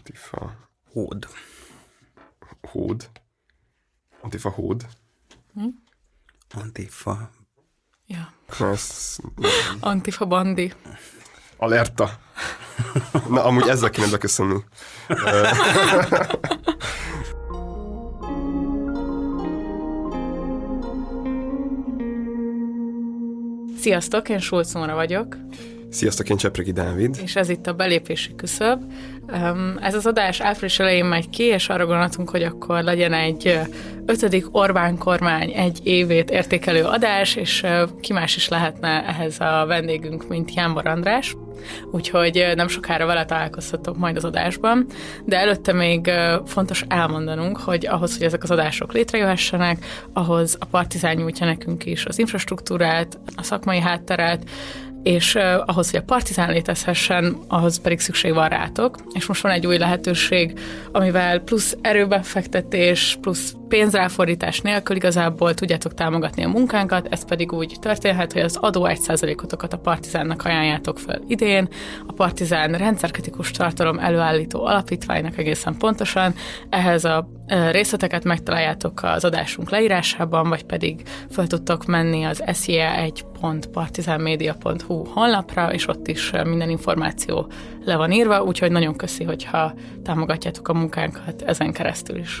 Antifa. Hód. Hód. Antifa hód. Antifa. Ja. Ez... Antifa bandi. Alerta. Na, amúgy ezzel kéne beköszönni. Sziasztok, én Nóra vagyok, Sziasztok, én Csepregi Dávid. és ez itt a belépési küszöb. Ez az adás április elején megy ki, és arra gondoltunk, hogy akkor legyen egy ötödik Orbán kormány egy évét értékelő adás, és ki más is lehetne ehhez a vendégünk, mint Jánbor András. Úgyhogy nem sokára vele találkozhatok majd az adásban, de előtte még fontos elmondanunk, hogy ahhoz, hogy ezek az adások létrejöhessenek, ahhoz a Partizán nyújtja nekünk is az infrastruktúrát, a szakmai hátteret, és uh, ahhoz, hogy a partizán létezhessen, ahhoz pedig szükség van rátok. És most van egy új lehetőség, amivel plusz erőbefektetés, plusz pénzráfordítás nélkül igazából tudjátok támogatni a munkánkat, ez pedig úgy történhet, hogy az adó 1%-otokat a partizánnak ajánljátok fel idén, a partizán rendszerkritikus tartalom előállító alapítványnak egészen pontosan, ehhez a ö, részleteket megtaláljátok az adásunk leírásában, vagy pedig fel tudtok menni az sje1.partizánmedia.hu honlapra, és ott is minden információ le van írva, úgyhogy nagyon köszi, hogyha támogatjátok a munkánkat ezen keresztül is.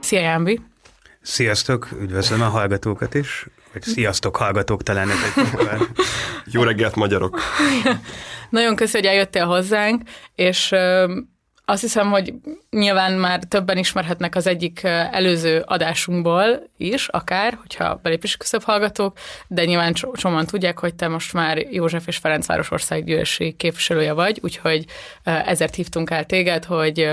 Szia, Jámbi! Sziasztok, üdvözlöm a hallgatókat is. Vagy sziasztok, hallgatók, talán ez egy. Jó reggelt, magyarok! Nagyon köszi, hogy eljöttél hozzánk, és azt hiszem, hogy nyilván már többen ismerhetnek az egyik előző adásunkból is, akár, hogyha belépési küszöbb hallgatók, de nyilván so- sokan tudják, hogy te most már József és Ferencváros országgyűlési képviselője vagy, úgyhogy ezért hívtunk el téged, hogy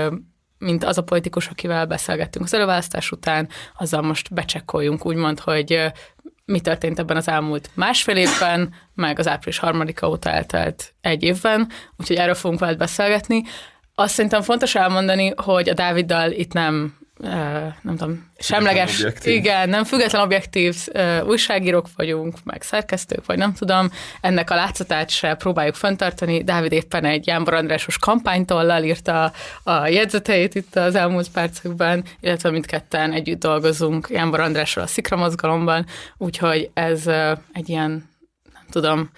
mint az a politikus, akivel beszélgettünk az előválasztás után, azzal most becsekkoljunk, úgymond, hogy mi történt ebben az elmúlt másfél évben, meg az április harmadika óta eltelt egy évben, úgyhogy erről fogunk veled beszélgetni. Azt szerintem fontos elmondani, hogy a Dáviddal itt nem nem tudom, semleges, objektív. igen, nem független objektív újságírók vagyunk, meg szerkesztők, vagy nem tudom, ennek a látszatát se próbáljuk fenntartani. Dávid éppen egy Jánbor Andrásos kampánytollal írta a jegyzeteit itt az elmúlt percekben, illetve mindketten együtt dolgozunk Jánbor Andrással a Szikra mozgalomban, úgyhogy ez egy ilyen, nem tudom,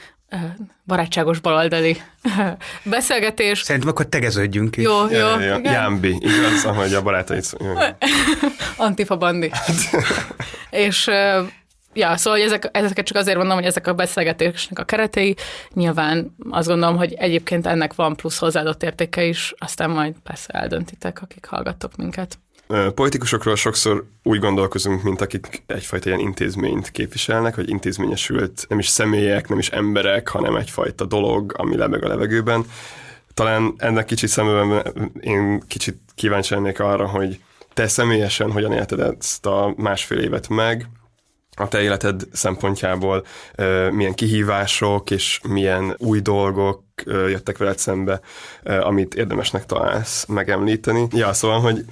barátságos baloldali beszélgetés. Szerintem akkor tegeződjünk is. Jó, jó, Ja, ja, ja. Jámbi, igaz, ahogy a barátaid szó- jó. Antifa bandi. és ja, szóval hogy ezek, ezeket csak azért mondom, hogy ezek a beszélgetésnek a keretei. Nyilván azt gondolom, hogy egyébként ennek van plusz hozzáadott értéke is, aztán majd persze eldöntitek, akik hallgattok minket. Politikusokról sokszor úgy gondolkozunk, mint akik egyfajta ilyen intézményt képviselnek, vagy intézményesült, nem is személyek, nem is emberek, hanem egyfajta dolog, ami lebeg a levegőben. Talán ennek kicsit szemben én kicsit kíváncsi lennék arra, hogy te személyesen hogyan élted ezt a másfél évet meg, a te életed szempontjából milyen kihívások és milyen új dolgok jöttek veled szembe, amit érdemesnek találsz megemlíteni. Ja, szóval, hogy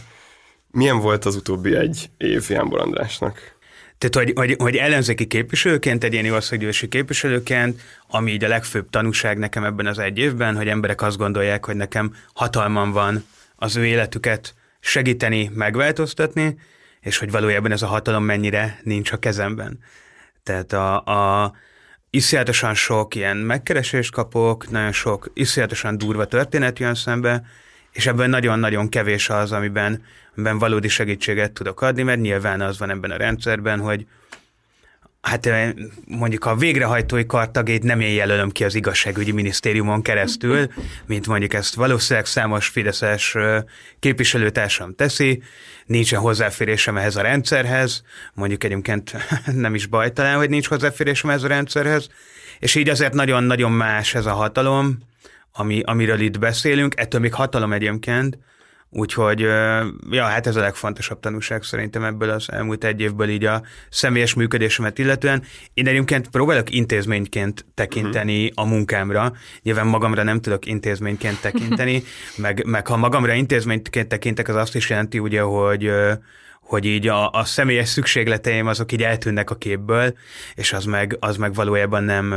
milyen volt az utóbbi egy év Jánbor Andrásnak? Tehát, hogy, hogy, hogy ellenzéki képviselőként, egyéni országgyűlési képviselőként, ami így a legfőbb tanúság nekem ebben az egy évben, hogy emberek azt gondolják, hogy nekem hatalmam van az ő életüket segíteni, megváltoztatni, és hogy valójában ez a hatalom mennyire nincs a kezemben. Tehát a, a iszonyatosan sok ilyen megkeresést kapok, nagyon sok iszonyatosan durva történet jön szembe, és ebben nagyon-nagyon kevés az, amiben, amiben valódi segítséget tudok adni, mert nyilván az van ebben a rendszerben, hogy hát mondjuk a végrehajtói kartagét nem én jelölöm ki az igazságügyi minisztériumon keresztül, mint mondjuk ezt valószínűleg számos fideszes képviselőtársam teszi, nincsen hozzáférésem ehhez a rendszerhez, mondjuk egyébként nem is baj talán, hogy nincs hozzáférésem ehhez a rendszerhez, és így azért nagyon-nagyon más ez a hatalom, ami, amiről itt beszélünk, ettől még hatalom egyébként, Úgyhogy, ja, hát ez a legfontosabb tanúság szerintem ebből az elmúlt egy évből így a személyes működésemet illetően. Én egyébként próbálok intézményként tekinteni uh-huh. a munkámra. Nyilván magamra nem tudok intézményként tekinteni, meg, meg ha magamra intézményként tekintek, az azt is jelenti ugye, hogy hogy így a, a személyes szükségleteim azok így eltűnnek a képből, és az meg, az meg valójában nem,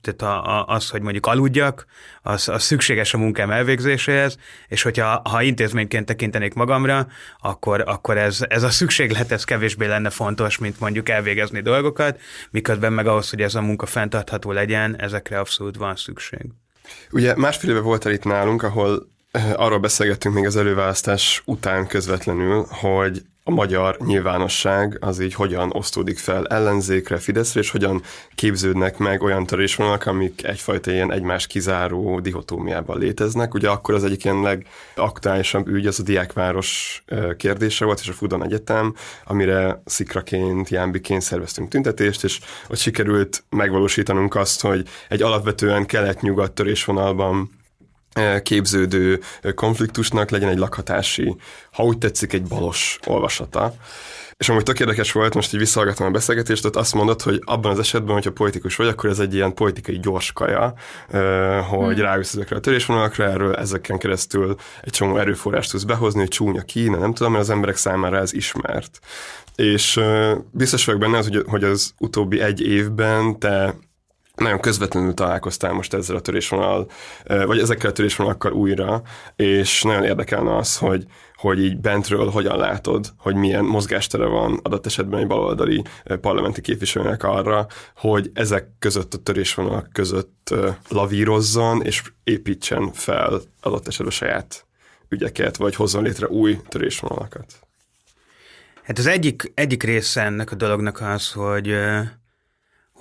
tehát a, a, az, hogy mondjuk aludjak, az, az szükséges a munkám elvégzéséhez, és hogyha ha intézményként tekintenék magamra, akkor, akkor ez, ez a szükséglet ez kevésbé lenne fontos, mint mondjuk elvégezni dolgokat, miközben meg ahhoz, hogy ez a munka fenntartható legyen, ezekre abszolút van szükség. Ugye másfél éve voltál itt nálunk, ahol arról beszélgettünk még az előválasztás után közvetlenül, hogy a magyar nyilvánosság az így hogyan osztódik fel ellenzékre, Fideszre, és hogyan képződnek meg olyan törésvonalak, amik egyfajta ilyen egymás kizáró dihotómiában léteznek. Ugye akkor az egyik ilyen legaktuálisabb ügy az a diákváros kérdése volt, és a Fudan Egyetem, amire szikraként, jámbiként szerveztünk tüntetést, és ott sikerült megvalósítanunk azt, hogy egy alapvetően kelet-nyugat törésvonalban képződő konfliktusnak legyen egy lakhatási, ha úgy tetszik, egy balos olvasata. És amúgy tök érdekes volt, most így visszahallgattam a beszélgetést, ott azt mondod, hogy abban az esetben, hogyha politikus vagy, akkor ez egy ilyen politikai gyors kaja, hogy hmm. rájössz ezekre a törésvonalakra, erről ezeken keresztül egy csomó erőforrást tudsz behozni, hogy csúnya Kína, nem tudom, mert az emberek számára ez ismert. És biztos vagyok benne, hogy, hogy az utóbbi egy évben te nagyon közvetlenül találkoztál most ezzel a törésvonal, vagy ezekkel a törésvonalakkal újra, és nagyon érdekelne az, hogy, hogy így bentről hogyan látod, hogy milyen mozgástere van adott esetben egy baloldali parlamenti képviselőnek arra, hogy ezek között a törésvonalak között lavírozzon, és építsen fel adott esetben saját ügyeket, vagy hozzon létre új törésvonalakat. Hát az egyik, egyik része ennek a dolognak az, hogy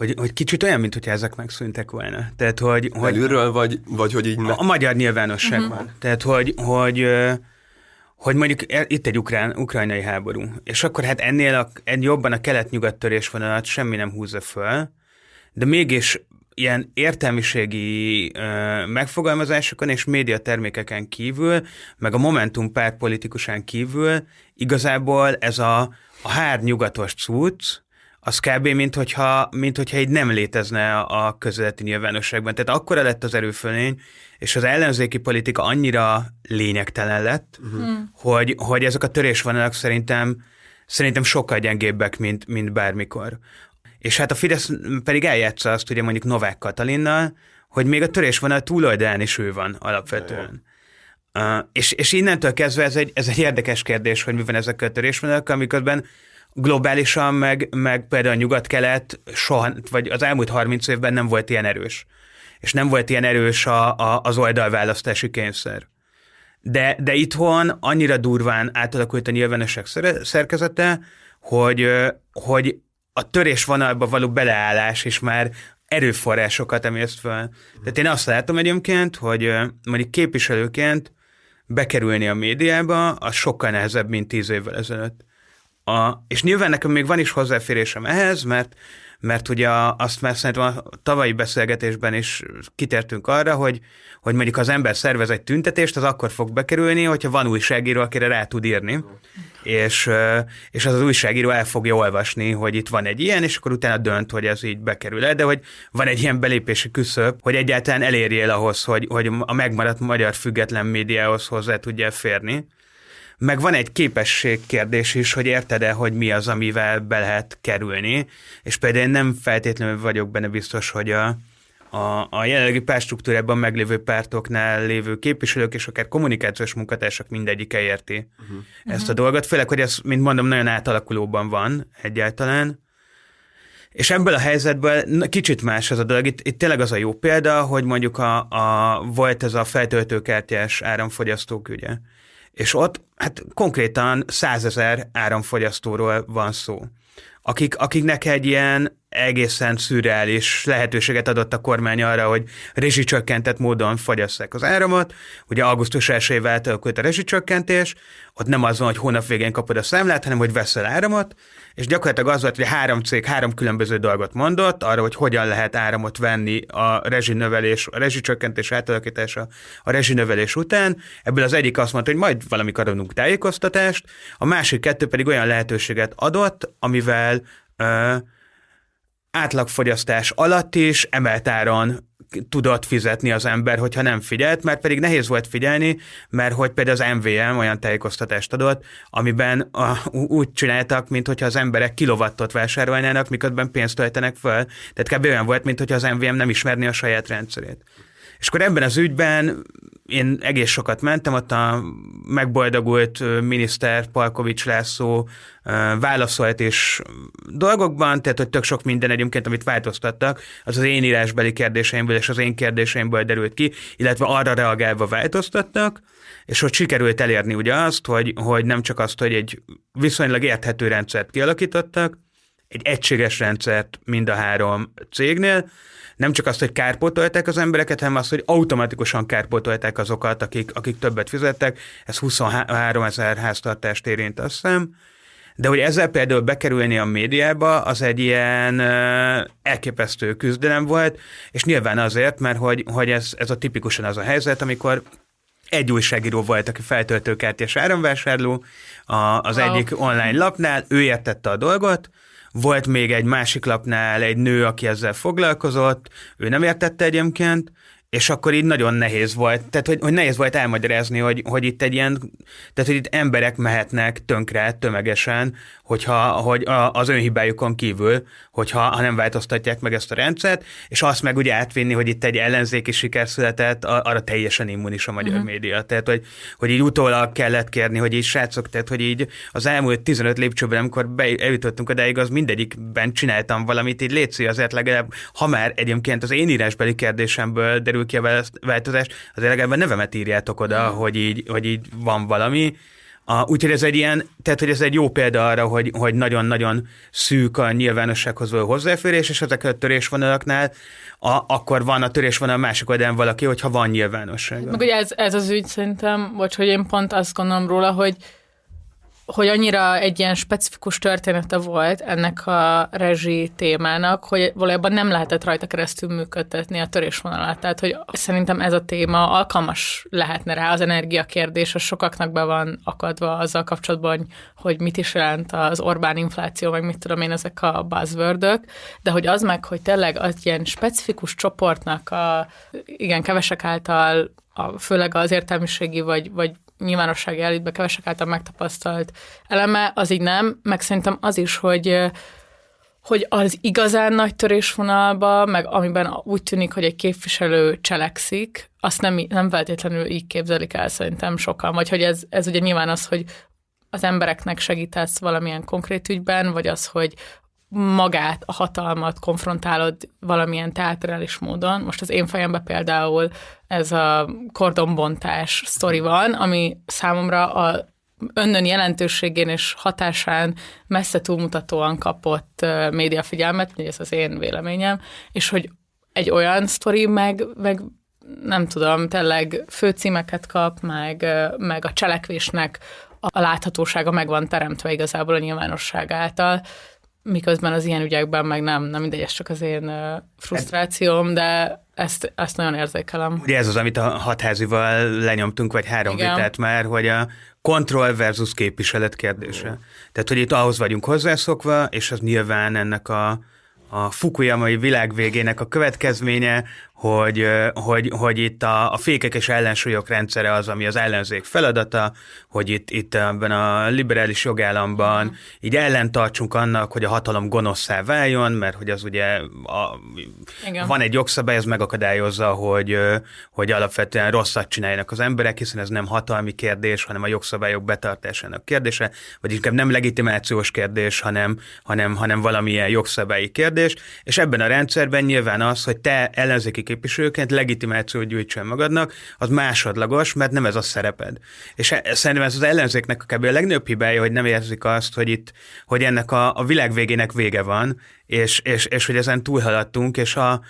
hogy, hogy kicsit olyan, mint hogyha ezek megszűntek volna. Tehát, hogy, hogy Belülről, vagy, vagy hogy így... Ne... A magyar nyilvánosságban. Uh-huh. Tehát, hogy, hogy, hogy mondjuk e, itt egy ukrán, ukrajnai háború, és akkor hát ennél a, en jobban a kelet-nyugat törésvonalat semmi nem húzza föl, de mégis ilyen értelmiségi ö, megfogalmazásokon és médiatermékeken kívül, meg a Momentum párt politikusán kívül igazából ez a, a hár nyugatos cucc, az kb. mint hogyha, mint hogyha így nem létezne a közéleti nyilvánosságban. Tehát akkora lett az erőfölény, és az ellenzéki politika annyira lényegtelen lett, uh-huh. hogy, hogy ezek a törésvonalak szerintem, szerintem sokkal gyengébbek, mint, mint bármikor. És hát a Fidesz pedig eljátsza azt ugye mondjuk Novák Katalinnal, hogy még a törésvonal túloldalán is ő van alapvetően. Uh, és, és innentől kezdve ez egy, ez egy érdekes kérdés, hogy mi van ezekkel a törésvonalakkal, amiközben globálisan, meg, meg például a nyugat-kelet soha, vagy az elmúlt 30 évben nem volt ilyen erős. És nem volt ilyen erős a, a, az oldalválasztási kényszer. De, de itthon annyira durván átalakult a nyilvánosság szerkezete, hogy, hogy a törésvonalba való beleállás is már erőforrásokat emészt fel. Tehát én azt látom egyébként, hogy mondjuk képviselőként bekerülni a médiába, az sokkal nehezebb, mint tíz évvel ezelőtt. A, és nyilván nekem még van is hozzáférésem ehhez, mert mert ugye azt már szerintem a tavalyi beszélgetésben is kitértünk arra, hogy, hogy mondjuk az ember szervez egy tüntetést, az akkor fog bekerülni, hogyha van újságíró, akire rá tud írni, és, és az az újságíró el fogja olvasni, hogy itt van egy ilyen, és akkor utána dönt, hogy ez így bekerül-e, de hogy van egy ilyen belépési küszöb, hogy egyáltalán elérjél ahhoz, hogy, hogy a megmaradt magyar független médiához hozzá tudja férni meg van egy képesség kérdés is, hogy érted-e, hogy mi az, amivel be lehet kerülni, és például én nem feltétlenül vagyok benne biztos, hogy a, a, a jelenlegi pártstruktúrában meglévő pártoknál lévő képviselők és akár kommunikációs munkatársak mindegyike érti uh-huh. ezt a dolgot, főleg, hogy ez, mint mondom, nagyon átalakulóban van egyáltalán. És ebből a helyzetből kicsit más ez a dolog. Itt, itt tényleg az a jó példa, hogy mondjuk a, a, volt ez a feltöltőkártyás áramfogyasztók ügye. És ott hát konkrétan százezer áramfogyasztóról van szó. akik, akiknek egy ilyen egészen szürreális lehetőséget adott a kormány arra, hogy rezsicsökkentett módon fogyasszák az áramot. Ugye augusztus 1 alakult a rezsicsökkentés, ott nem az van, hogy hónap végén kapod a számlát, hanem hogy veszel áramot, és gyakorlatilag az volt, hogy három cég három különböző dolgot mondott arra, hogy hogyan lehet áramot venni a rezsinövelés, a rezsicsökkentés átalakítása a rezsinövelés után. Ebből az egyik azt mondta, hogy majd valamikor adunk tájékoztatást, a másik kettő pedig olyan lehetőséget adott, amivel ö, átlagfogyasztás alatt is emelt áron tudott fizetni az ember, hogyha nem figyelt, mert pedig nehéz volt figyelni, mert hogy például az MVM olyan tájékoztatást adott, amiben a, úgy csináltak, mint hogyha az emberek kilovattot vásárolnának, miközben pénzt töltenek föl. Tehát kb. olyan volt, mint hogyha az MVM nem ismerni a saját rendszerét. És akkor ebben az ügyben én egész sokat mentem, ott a megboldogult miniszter Palkovics László válaszolt is dolgokban, tehát hogy tök sok minden egyébként, amit változtattak, az az én írásbeli kérdéseimből és az én kérdéseimből derült ki, illetve arra reagálva változtattak, és hogy sikerült elérni ugye azt, hogy, hogy nem csak azt, hogy egy viszonylag érthető rendszert kialakítottak, egy egységes rendszert mind a három cégnél, nem csak azt, hogy kárpótolták az embereket, hanem azt, hogy automatikusan kárpótolták azokat, akik, akik többet fizettek. Ez 23 ezer háztartást érint, azt hiszem. De hogy ezzel például bekerülni a médiába, az egy ilyen elképesztő küzdelem volt, és nyilván azért, mert hogy, hogy ez, ez a tipikusan az a helyzet, amikor egy újságíró volt, aki feltöltőkártyás áramvásárló a, az wow. egyik online lapnál, ő értette a dolgot, volt még egy másik lapnál egy nő, aki ezzel foglalkozott, ő nem értette egyébként, és akkor így nagyon nehéz volt, tehát hogy, hogy nehéz volt elmagyarázni, hogy, hogy itt egy ilyen, tehát hogy itt emberek mehetnek tönkre tömegesen, hogyha, hogy az önhibájukon kívül, hogyha ha nem változtatják meg ezt a rendszert, és azt meg ugye átvinni, hogy itt egy ellenzéki siker született, arra teljesen immunis a magyar uh-huh. média. Tehát, hogy, hogy így utólag kellett kérni, hogy így srácok, tehát, hogy így az elmúlt 15 lépcsőben, amikor eljutottunk odáig, az mindegyikben csináltam valamit, így létszi azért legalább, ha már egyébként az én írásbeli kérdésemből derül ki a változás, azért legalább a nevemet írjátok oda, uh-huh. hogy, így, hogy így van valami, a, úgyhogy ez egy ilyen, tehát hogy ez egy jó példa arra, hogy, hogy nagyon-nagyon szűk a nyilvánossághoz való hozzáférés, és ezek a törésvonalaknál a, akkor van a törésvonal másik oldalán valaki, hogyha van nyilvánosság. Meg ugye ez, ez az ügy szerintem, vagy hogy én pont azt gondolom róla, hogy hogy annyira egy ilyen specifikus története volt ennek a rezsi témának, hogy valójában nem lehetett rajta keresztül működtetni a törésvonalat. Tehát, hogy szerintem ez a téma alkalmas lehetne rá, az energiakérdés, az sokaknak be van akadva azzal kapcsolatban, hogy mit is jelent az Orbán infláció, meg mit tudom én, ezek a buzzword de hogy az meg, hogy tényleg az ilyen specifikus csoportnak a, igen, kevesek által a, főleg az értelmiségi vagy, vagy nyilvánossági elitbe kevesek által megtapasztalt eleme, az így nem, meg szerintem az is, hogy hogy az igazán nagy törésvonalba, meg amiben úgy tűnik, hogy egy képviselő cselekszik, azt nem, nem feltétlenül így képzelik el szerintem sokan, vagy hogy ez, ez ugye nyilván az, hogy az embereknek segítesz valamilyen konkrét ügyben, vagy az, hogy magát, a hatalmat konfrontálod valamilyen teátrális módon. Most az én fejemben például ez a kordonbontás sztori van, ami számomra a önnön jelentőségén és hatásán messze túlmutatóan kapott médiafigyelmet, ez az én véleményem, és hogy egy olyan sztori meg, meg nem tudom, tényleg főcímeket kap, meg, meg a cselekvésnek a láthatósága meg van teremtve igazából a nyilvánosság által miközben az ilyen ügyekben meg nem, nem mindegy, ez csak az én frusztrációm, de ezt, ezt nagyon érzékelem. Ugye ez az, amit a hatházival lenyomtunk, vagy három Igen. vitát már, hogy a kontroll versus képviselet kérdése. Tehát, hogy itt ahhoz vagyunk hozzászokva, és az nyilván ennek a, a Fukuyamai világ végének a következménye, hogy, hogy, hogy itt a, a fékek és ellensúlyok rendszere az, ami az ellenzék feladata, hogy itt, itt ebben a liberális jogállamban mm. így ellentartsunk annak, hogy a hatalom gonoszszá váljon, mert hogy az ugye a, van egy jogszabály, ez megakadályozza, hogy, hogy alapvetően rosszat csináljanak az emberek, hiszen ez nem hatalmi kérdés, hanem a jogszabályok betartásának kérdése, vagy inkább nem legitimációs kérdés, hanem, hanem, hanem valamilyen jogszabályi kérdés, és ebben a rendszerben nyilván az, hogy te ellenzéki képviselőként legitimációt gyűjtsen magadnak, az másodlagos, mert nem ez a szereped. És e, szerintem ez az ellenzéknek a kb. a legnagyobb hibája, hogy nem érzik azt, hogy itt, hogy ennek a, a világ végének vége van, és, és, és hogy ezen túlhaladtunk, és a,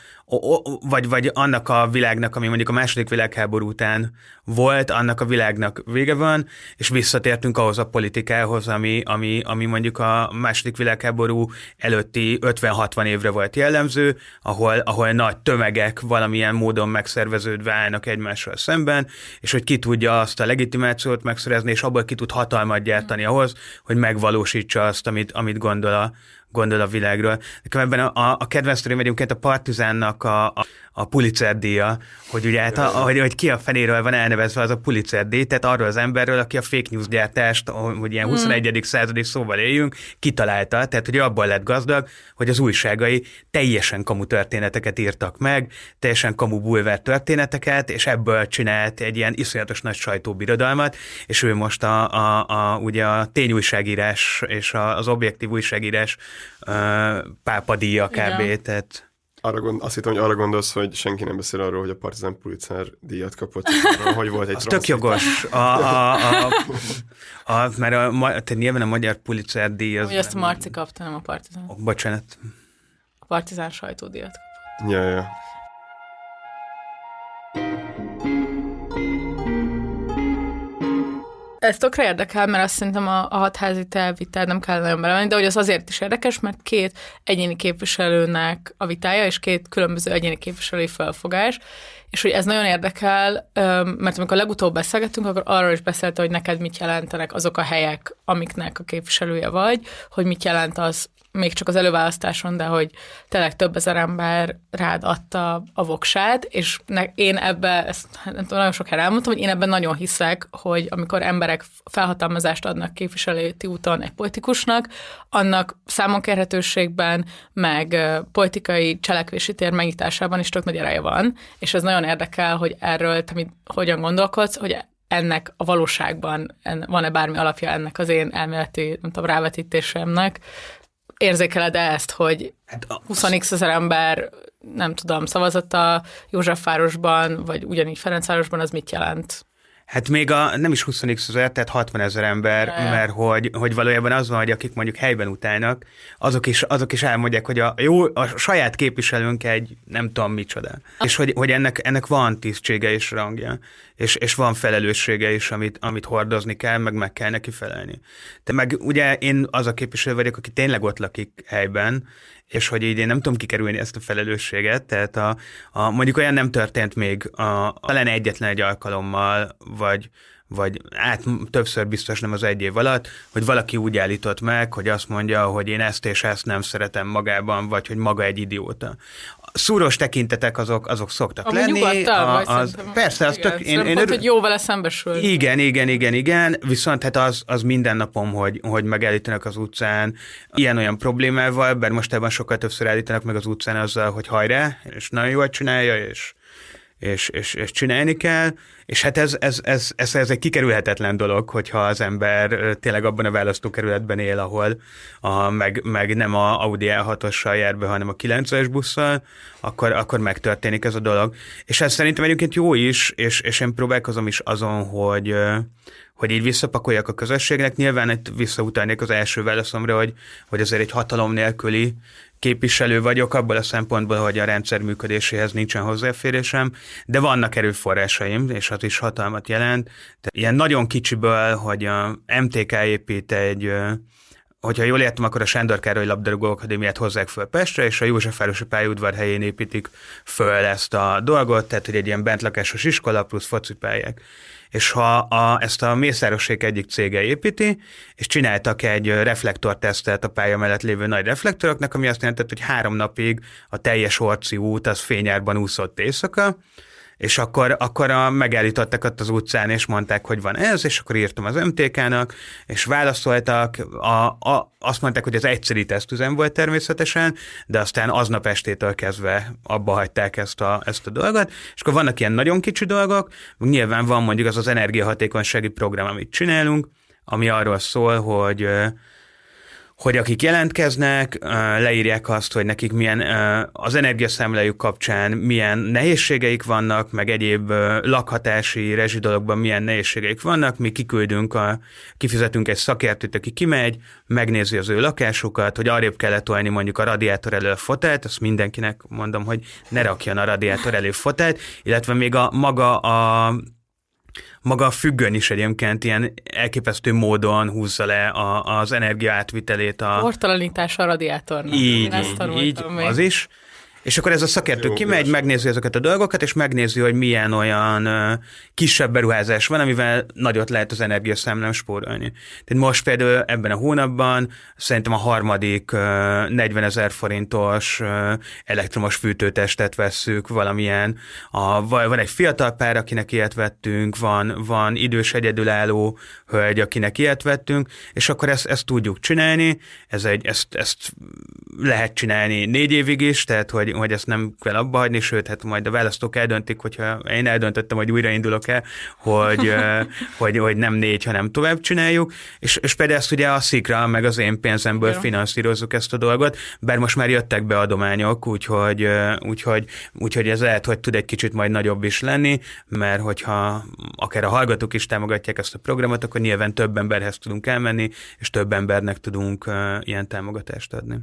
vagy, vagy annak a világnak, ami mondjuk a második világháború után volt, annak a világnak vége van, és visszatértünk ahhoz a politikához, ami, ami, ami mondjuk a második világháború előtti 50-60 évre volt jellemző, ahol, ahol nagy tömegek valamilyen módon megszerveződve állnak egymással szemben, és hogy ki tudja azt a legitimációt megszerezni, és abból ki tud hatalmat gyártani ahhoz, hogy megvalósítsa azt, amit, amit gondol a, gondol a világról. Nekem ebben a, a kedvenc sztorim egyébként a Partizánnak a, a, a Pulitzer díja, hogy ugye hát, a, hogy, hogy ki a fenéről van elnevezve az a Pulitzer díj, tehát arról az emberről, aki a fake news gyártást, hogy ilyen 21. Hmm. századi szóval éljünk, kitalálta, tehát hogy abból lett gazdag, hogy az újságai teljesen kamu történeteket írtak meg, teljesen kamu bulvár történeteket, és ebből csinált egy ilyen iszonyatos nagy sajtóbirodalmat, és ő most a, a, a, ugye a tényújságírás és az objektív újságírás pápadíja kb. Igen. Tehát arra gond, azt hittem, hogy arra gondolsz, hogy senki nem beszél arról, hogy a Partizán Pulitzer díjat kapott, arra, hogy volt egy Az tök jogos. A, a, a, a, a, mert a, tehát nyilván a magyar Pulitzer díj az... Hogy azt a Marci kapta, nem a Partizán. Oh, bocsánat. A Partizán sajtódíjat kapott. Ja, ja. Ez tökre érdekel, mert azt szerintem a, a hatházi te nem kell nagyon belemenni, de hogy az azért is érdekes, mert két egyéni képviselőnek a vitája, és két különböző egyéni képviselői felfogás, és hogy ez nagyon érdekel, mert amikor legutóbb beszélgettünk, akkor arról is beszélte, hogy neked mit jelentenek azok a helyek, amiknek a képviselője vagy, hogy mit jelent az még csak az előválasztáson, de hogy tényleg több ezer ember rád adta a voksát, és ne, én ebbe, ezt nem tudom, nagyon sok helyen elmondtam, hogy én ebben nagyon hiszek, hogy amikor emberek felhatalmazást adnak képviselőti úton egy politikusnak, annak számonkérhetőségben, meg politikai cselekvési tér megnyitásában is tök nagy ereje van, és ez nagyon érdekel, hogy erről te mit, hogyan gondolkodsz, hogy ennek a valóságban van-e bármi alapja ennek az én elméleti, nem tudom, rávetítésemnek, érzékeled -e ezt, hogy hát 20 ezer ember, nem tudom, szavazott a Józsefvárosban, vagy ugyanígy Ferencvárosban, az mit jelent? Hát még a, nem is 20 ezer, tehát 60 ezer ember, ja. mert hogy, hogy valójában az van, hogy akik mondjuk helyben utálnak, azok is, azok is elmondják, hogy a, jó, a saját képviselőnk egy nem tudom micsoda. És hogy, hogy ennek, ennek van tisztsége és rangja, és, és van felelőssége is, amit, amit hordozni kell, meg meg kell neki felelni. De meg ugye én az a képviselő vagyok, aki tényleg ott lakik helyben, és hogy így én nem tudom kikerülni ezt a felelősséget, tehát a, a mondjuk olyan nem történt még a, talán egyetlen egy alkalommal, vagy, vagy át többször biztos nem az egy év alatt, hogy valaki úgy állított meg, hogy azt mondja, hogy én ezt és ezt nem szeretem magában, vagy hogy maga egy idióta szúros tekintetek azok, azok szoktak Ami lenni. A, az, persze, az igen, tök, én, én, hogy jó vele szembesül. Igen, igen, igen, igen, viszont hát az, az minden napom, hogy, hogy megállítanak az utcán ilyen-olyan problémával, bár most ebben sokkal többször állítanak meg az utcán azzal, hogy hajrá, és nagyon jól csinálja, és és, és, és csinálni kell, és hát ez, ez, ez, ez, ez egy kikerülhetetlen dolog, hogyha az ember tényleg abban a választókerületben él, ahol a, meg, meg nem a Audi A6-ossal jár be, hanem a 9-es busszal, akkor, akkor megtörténik ez a dolog. És ez szerintem egyébként jó is, és, és én próbálkozom is azon, hogy, hogy így visszapakoljak a közösségnek. Nyilván itt visszautalnék az első válaszomra, hogy, hogy azért egy hatalom nélküli képviselő vagyok abból a szempontból, hogy a rendszer működéséhez nincsen hozzáférésem, de vannak erőforrásaim, és az is hatalmat jelent. De ilyen nagyon kicsiből, hogy a MTK épít egy hogyha jól értem, akkor a Sándor Károly Labdarúgó Akadémiát hozzák föl Pestre, és a Józsefvárosi pályaudvar helyén építik föl ezt a dolgot, tehát hogy egy ilyen bentlakásos iskola plusz focipályák és ha a, ezt a Mészárosék egyik cége építi, és csináltak egy reflektortesztet a pálya mellett lévő nagy reflektoroknak, ami azt jelentett, hogy három napig a teljes Orci út az fényárban úszott éjszaka, és akkor, akkor a, megállítottak ott az utcán, és mondták, hogy van ez, és akkor írtam az MTK-nak, és válaszoltak, a, a, azt mondták, hogy ez egyszeri tesztüzem volt természetesen, de aztán aznap estétől kezdve abba hagyták ezt a, ezt a dolgot, és akkor vannak ilyen nagyon kicsi dolgok, nyilván van mondjuk az az energiahatékonysági program, amit csinálunk, ami arról szól, hogy hogy akik jelentkeznek, leírják azt, hogy nekik milyen az energiaszámlájuk kapcsán milyen nehézségeik vannak, meg egyéb lakhatási rezsidologban milyen nehézségeik vannak, mi kiküldünk, a, kifizetünk egy szakértőt, aki kimegy, megnézi az ő lakásukat, hogy arrébb kellett tolni mondjuk a radiátor elő a fotelt, azt mindenkinek mondom, hogy ne rakjon a radiátor elő fotelt, illetve még a maga a maga a függöny is egyébként ilyen elképesztő módon húzza le a, az energia átvitelét. A... Portalanítás a radiátornak. Így, így, így az is. És akkor ez a szakértő Jó, kimegy, és... megnézi ezeket a dolgokat, és megnézi, hogy milyen olyan kisebb beruházás van, amivel nagyot lehet az energiaszámlán spórolni. Tehát most például ebben a hónapban szerintem a harmadik uh, 40 ezer forintos elektromos fűtőtestet vesszük valamilyen. A, van egy fiatal pár, akinek ilyet vettünk, van, van idős egyedülálló hölgy, akinek ilyet vettünk, és akkor ezt, ezt tudjuk csinálni, ez egy, ezt, ezt lehet csinálni négy évig is, tehát hogy, hogy ezt nem kell abba hagyni, sőt, hát majd a választók eldöntik, hogyha én eldöntöttem, hogy újraindulok el, hogy, hogy, hogy nem négy, hanem tovább csináljuk, és, és például ezt ugye a szikra, meg az én pénzemből ja. finanszírozzuk ezt a dolgot, bár most már jöttek be adományok, úgyhogy, úgyhogy, úgyhogy ez lehet, hogy tud egy kicsit majd nagyobb is lenni, mert hogyha akár a hallgatók is támogatják ezt a programot, akkor nyilván több emberhez tudunk elmenni, és több embernek tudunk ilyen támogatást adni.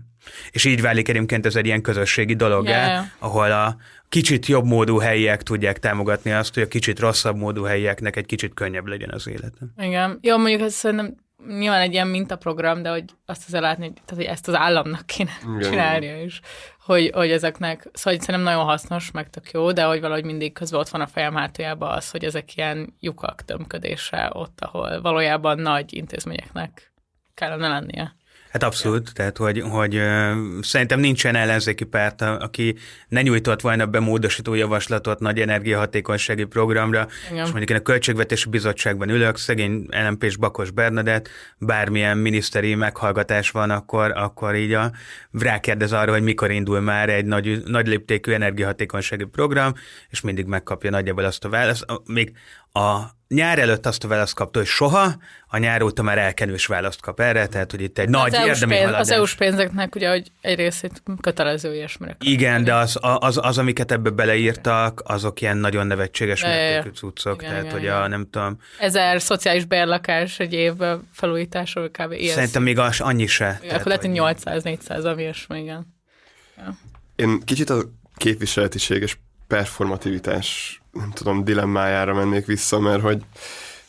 És így válik egyébként ez egy ilyen közösségi dolog, yeah. ahol a kicsit jobb módú helyiek tudják támogatni azt, hogy a kicsit rosszabb módú helyieknek egy kicsit könnyebb legyen az élete. Igen. Jó, mondjuk ez szerintem nyilván egy ilyen mintaprogram, de hogy azt az látni, tehát, hogy ezt az államnak kéne Igen. csinálnia is, hogy, hogy ezeknek, szóval szerintem nagyon hasznos, meg tök jó, de hogy valahogy mindig közben ott van a fejem hátuljában az, hogy ezek ilyen lyukak tömködése ott, ahol valójában nagy intézményeknek kellene lennie. Hát abszolút, tehát hogy, hogy szerintem nincsen ellenzéki párt, aki ne nyújtott volna be módosító javaslatot nagy energiahatékonysági programra, Igen. és mondjuk én a Költségvetési Bizottságban ülök, szegény lmp Bakos Bernadett, bármilyen miniszteri meghallgatás van, akkor, akkor így a, rákérdez arra, hogy mikor indul már egy nagy, nagy léptékű energiahatékonysági program, és mindig megkapja nagyjából azt a választ. Még a nyár előtt azt a választ kapta, hogy soha, a nyár óta már elkenős választ kap erre, tehát hogy itt egy nagy az érdemi pénz, haladás. Az EU-s pénzeknek ugye, hogy egy részét kötelező ilyesmire. Igen, de az, az, az, amiket ebbe beleírtak, azok ilyen nagyon nevetséges mértékű cuccok, igen, tehát igen, hogy igen. a nem tudom. Ezer szociális bérlakás egy év felújításról kb. Ilyen Szerintem még az annyi se. Igen, akkor lehet, hogy 800-400, ami ilyesmi, igen. Ja. Én kicsit a képviseletiség és performativitás, nem tudom, dilemmájára mennék vissza, mert hogy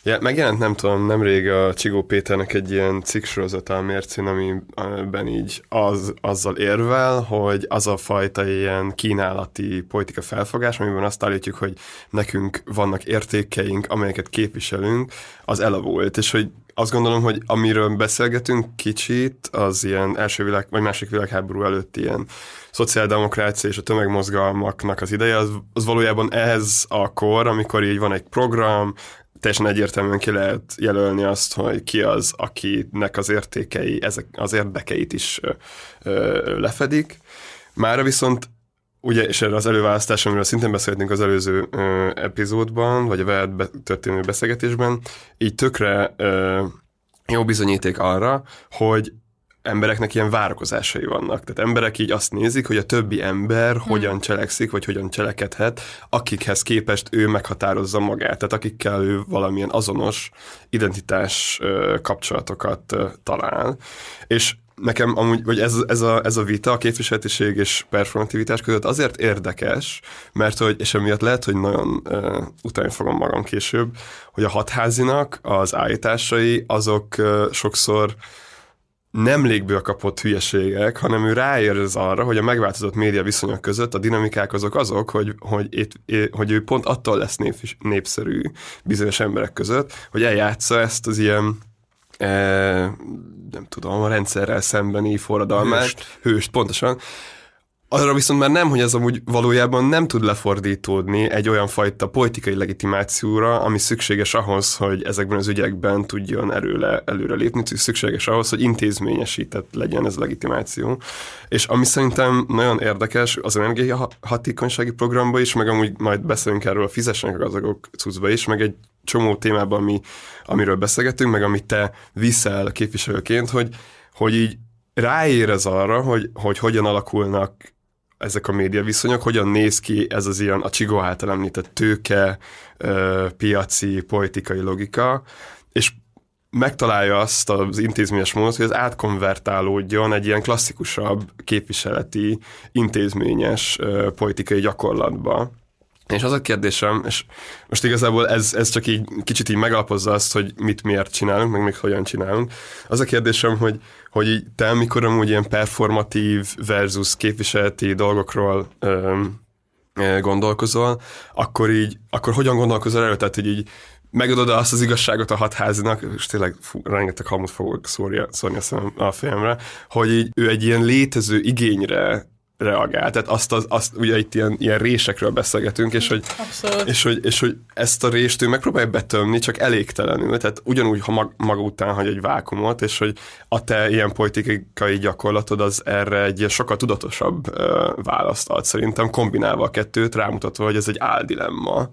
Ja, megjelent, nem tudom, nemrég a Csigó Péternek egy ilyen cikksorozata a mércén, amiben így az, azzal érvel, hogy az a fajta ilyen kínálati politika felfogás, amiben azt állítjuk, hogy nekünk vannak értékeink, amelyeket képviselünk, az elavult, és hogy azt gondolom, hogy amiről beszélgetünk kicsit, az ilyen első világ, vagy másik világháború előtt ilyen szociáldemokrácia és a tömegmozgalmaknak az ideje, az, az valójában ez a kor, amikor így van egy program, teljesen egyértelműen ki lehet jelölni azt, hogy ki az, akinek az értékei, ezek az érdekeit is ö, ö, lefedik. Mára viszont ugye, és erre az előválasztás, amiről szintén beszéltünk az előző ö, epizódban, vagy a veled be, történő beszélgetésben, így tökre ö, jó bizonyíték arra, hogy embereknek ilyen várakozásai vannak. Tehát emberek így azt nézik, hogy a többi ember hmm. hogyan cselekszik, vagy hogyan cselekedhet, akikhez képest ő meghatározza magát, tehát akikkel ő valamilyen azonos identitás kapcsolatokat talál. És nekem amúgy, vagy ez, ez, a, ez a vita, a képviseletiség és performativitás között azért érdekes, mert hogy, és emiatt lehet, hogy nagyon uh, utána fogom magam később, hogy a hatházinak az állításai azok uh, sokszor nem légből kapott hülyeségek, hanem ő ráérez arra, hogy a megváltozott média viszonyok között a dinamikák azok azok, hogy, hogy, itt, hogy ő pont attól lesz nép, népszerű bizonyos emberek között, hogy eljátsza ezt az ilyen e, nem tudom, a rendszerrel szembeni forradalmát, hőst, hőst pontosan, arra viszont már nem, hogy ez amúgy valójában nem tud lefordítódni egy olyan fajta politikai legitimációra, ami szükséges ahhoz, hogy ezekben az ügyekben tudjon erőle, előre lépni, szükséges ahhoz, hogy intézményesített legyen ez a legitimáció. És ami szerintem nagyon érdekes, az energiahatékonysági programba is, meg amúgy majd beszélünk erről a fizessenek az azok cuccba is, meg egy csomó témában, ami, amiről beszélgetünk, meg amit te viszel képviselőként, hogy, hogy így ráérez arra, hogy, hogy hogyan alakulnak ezek a média viszonyok, hogyan néz ki ez az ilyen, a Csigó által említett tőke, piaci, politikai logika, és megtalálja azt az intézményes módot, hogy az átkonvertálódjon egy ilyen klasszikusabb képviseleti, intézményes politikai gyakorlatba. És az a kérdésem, és most igazából ez, ez csak így kicsit így megalapozza azt, hogy mit miért csinálunk, meg még hogyan csinálunk. Az a kérdésem, hogy, hogy így te amikor amúgy ilyen performatív versus képviseleti dolgokról öm, gondolkozol, akkor így, akkor hogyan gondolkozol erről? Tehát, hogy így megadod azt az igazságot a hatházinak, és tényleg fú, rengeteg hamut fogok szórni, szórni a, szemem, a fejemre, hogy így, ő egy ilyen létező igényre reagál. Tehát azt, az, azt ugye itt ilyen, ilyen résekről beszélgetünk, és hogy, és, hogy, és hogy ezt a rést ő megpróbálja betömni, csak elégtelenül. Tehát ugyanúgy, ha mag, maga után hagy egy vákumot, és hogy a te ilyen politikai gyakorlatod az erre egy sokkal tudatosabb uh, választ ad. Szerintem kombinálva a kettőt, rámutatva, hogy ez egy áldilemma.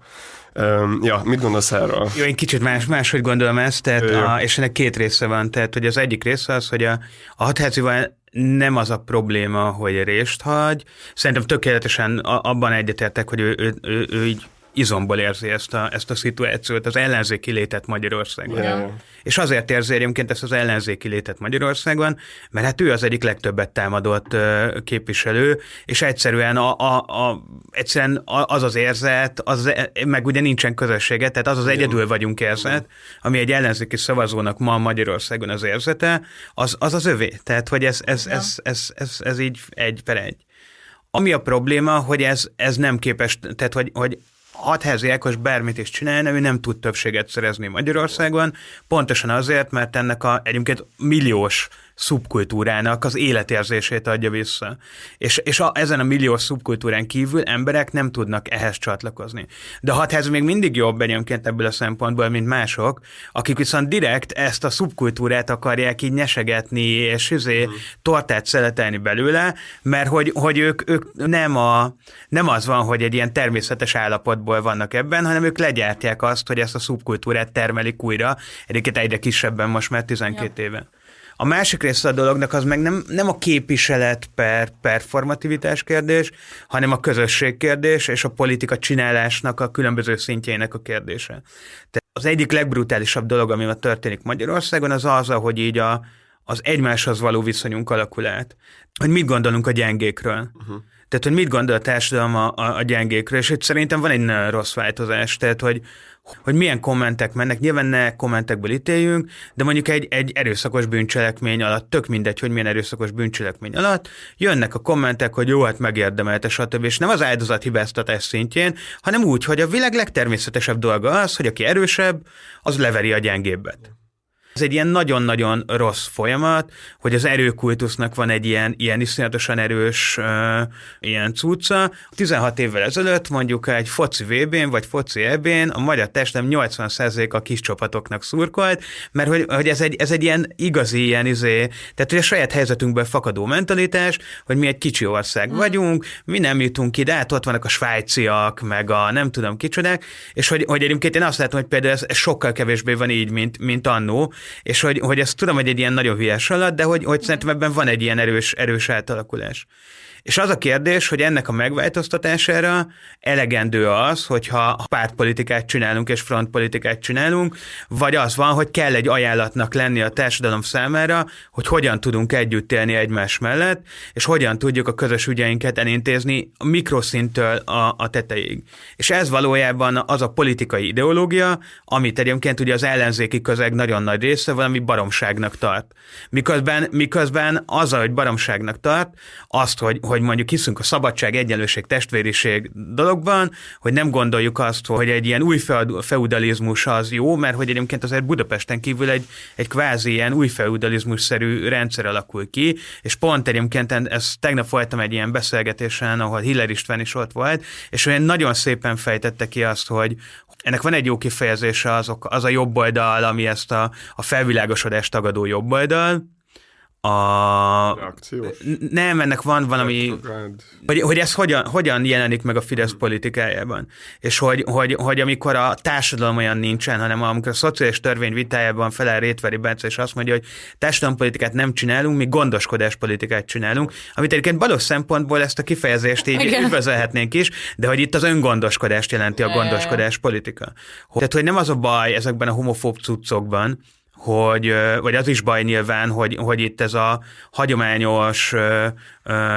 Um, ja, mit gondolsz erről? Jó, én kicsit más, máshogy gondolom ezt, tehát a, és ennek két része van. Tehát, hogy az egyik része az, hogy a, a hatházival nem az a probléma, hogy részt hagy. Szerintem tökéletesen abban egyetértek, hogy ő, ő, ő, ő így izomból érzi ezt a, ezt a szituációt, az ellenzéki létet Magyarországon. Yeah. És azért érzi egyébként ezt az ellenzéki létet Magyarországon, mert hát ő az egyik legtöbbet támadott képviselő, és egyszerűen, a, a, a, egyszerűen az az érzet, az, meg ugye nincsen közössége, tehát az az egyedül vagyunk érzet, ami egy ellenzéki szavazónak ma Magyarországon az érzete, az az, az övé. Tehát, hogy ez, ez, ez, ez, ez, ez, ez így egy per egy. Ami a probléma, hogy ez, ez nem képes, tehát hogy, hogy Hatházi Ákos bármit is csinálna, ő nem tud többséget szerezni Magyarországon, pontosan azért, mert ennek a egyébként milliós szubkultúrának az életérzését adja vissza. És, és a, ezen a milliós szubkultúrán kívül emberek nem tudnak ehhez csatlakozni. De a hatház még mindig jobb egyébként ebből a szempontból, mint mások, akik viszont direkt ezt a szubkultúrát akarják így nyesegetni, és izé, mm. tortát szeletelni belőle, mert hogy, hogy ők, ők nem, a, nem az van, hogy egy ilyen természetes állapotból vannak ebben, hanem ők legyártják azt, hogy ezt a szubkultúrát termelik újra, egyébként egyre kisebben most már 12 ja. éve. A másik része a dolognak az meg nem, nem a képviselet per performativitás kérdés, hanem a közösség kérdés és a politika csinálásnak a különböző szintjeinek a kérdése. Tehát az egyik legbrutálisabb dolog, ami ma történik Magyarországon, az az, hogy így a, az egymáshoz való viszonyunk alakul át. Hogy mit gondolunk a gyengékről. Uh-huh. Tehát, hogy mit gondol a társadalom a, a, a gyengékről, és itt szerintem van egy rossz változás, tehát, hogy, hogy milyen kommentek mennek, nyilván ne kommentekből ítéljünk, de mondjuk egy, egy erőszakos bűncselekmény alatt, tök mindegy, hogy milyen erőszakos bűncselekmény alatt, jönnek a kommentek, hogy jó, hát megérdemelte, stb. És nem az áldozat hibáztatás szintjén, hanem úgy, hogy a világ legtermészetesebb dolga az, hogy aki erősebb, az leveri a gyengébbet. Ez egy ilyen nagyon-nagyon rossz folyamat, hogy az erőkultusznak van egy ilyen, ilyen iszonyatosan erős uh, ilyen cucca. 16 évvel ezelőtt mondjuk egy foci VB-n vagy foci EB-n a magyar testem 80% a kis csapatoknak szurkolt, mert hogy, hogy ez, egy, ez egy ilyen igazi ilyen izé, tehát hogy a saját helyzetünkből fakadó mentalitás, hogy mi egy kicsi ország mm. vagyunk, mi nem jutunk ide, hát ott vannak a svájciak, meg a nem tudom kicsodák, és hogy, hogy egyébként én azt látom, hogy például ez, ez sokkal kevésbé van így, mint, mint annó, és hogy, hogy ezt tudom, hogy egy ilyen nagyon hülyes alatt, de hogy, hogy szerintem ebben van egy ilyen erős, erős átalakulás. És az a kérdés, hogy ennek a megváltoztatására elegendő az, hogyha pártpolitikát csinálunk és frontpolitikát csinálunk, vagy az van, hogy kell egy ajánlatnak lenni a társadalom számára, hogy hogyan tudunk együtt élni egymás mellett, és hogyan tudjuk a közös ügyeinket elintézni a mikroszintől a, a tetejéig. És ez valójában az a politikai ideológia, amit egyébként ugye az ellenzéki közeg nagyon nagy része valami baromságnak tart. Miközben, miközben az, hogy baromságnak tart, azt, hogy, hogy hogy mondjuk hiszünk a szabadság, egyenlőség, testvériség dologban, hogy nem gondoljuk azt, hogy egy ilyen új feudalizmus az jó, mert hogy egyébként azért Budapesten kívül egy, egy kvázi ilyen új feudalizmus-szerű rendszer alakul ki, és pont egyébként ez tegnap voltam egy ilyen beszélgetésen, ahol Hiller István is ott volt, és olyan nagyon szépen fejtette ki azt, hogy, ennek van egy jó kifejezése, azok, az a jobb oldal, ami ezt a, a felvilágosodást tagadó jobb oldal, a... Reakciós. Nem, ennek van valami... Hogy, hogy ez hogyan, hogyan jelenik meg a Fidesz politikájában. És hogy, hogy, hogy amikor a társadalom olyan nincsen, hanem amikor a szociális törvény vitájában felel Rétveri Bence, és azt mondja, hogy társadalompolitikát nem csinálunk, mi gondoskodáspolitikát csinálunk, amit egyébként balos szempontból ezt a kifejezést így Igen. üdvözölhetnénk is, de hogy itt az öngondoskodást jelenti a gondoskodás politika. Tehát, hogy nem az a baj ezekben a homofób cuccokban, hogy, vagy az is baj nyilván, hogy, hogy itt ez a hagyományos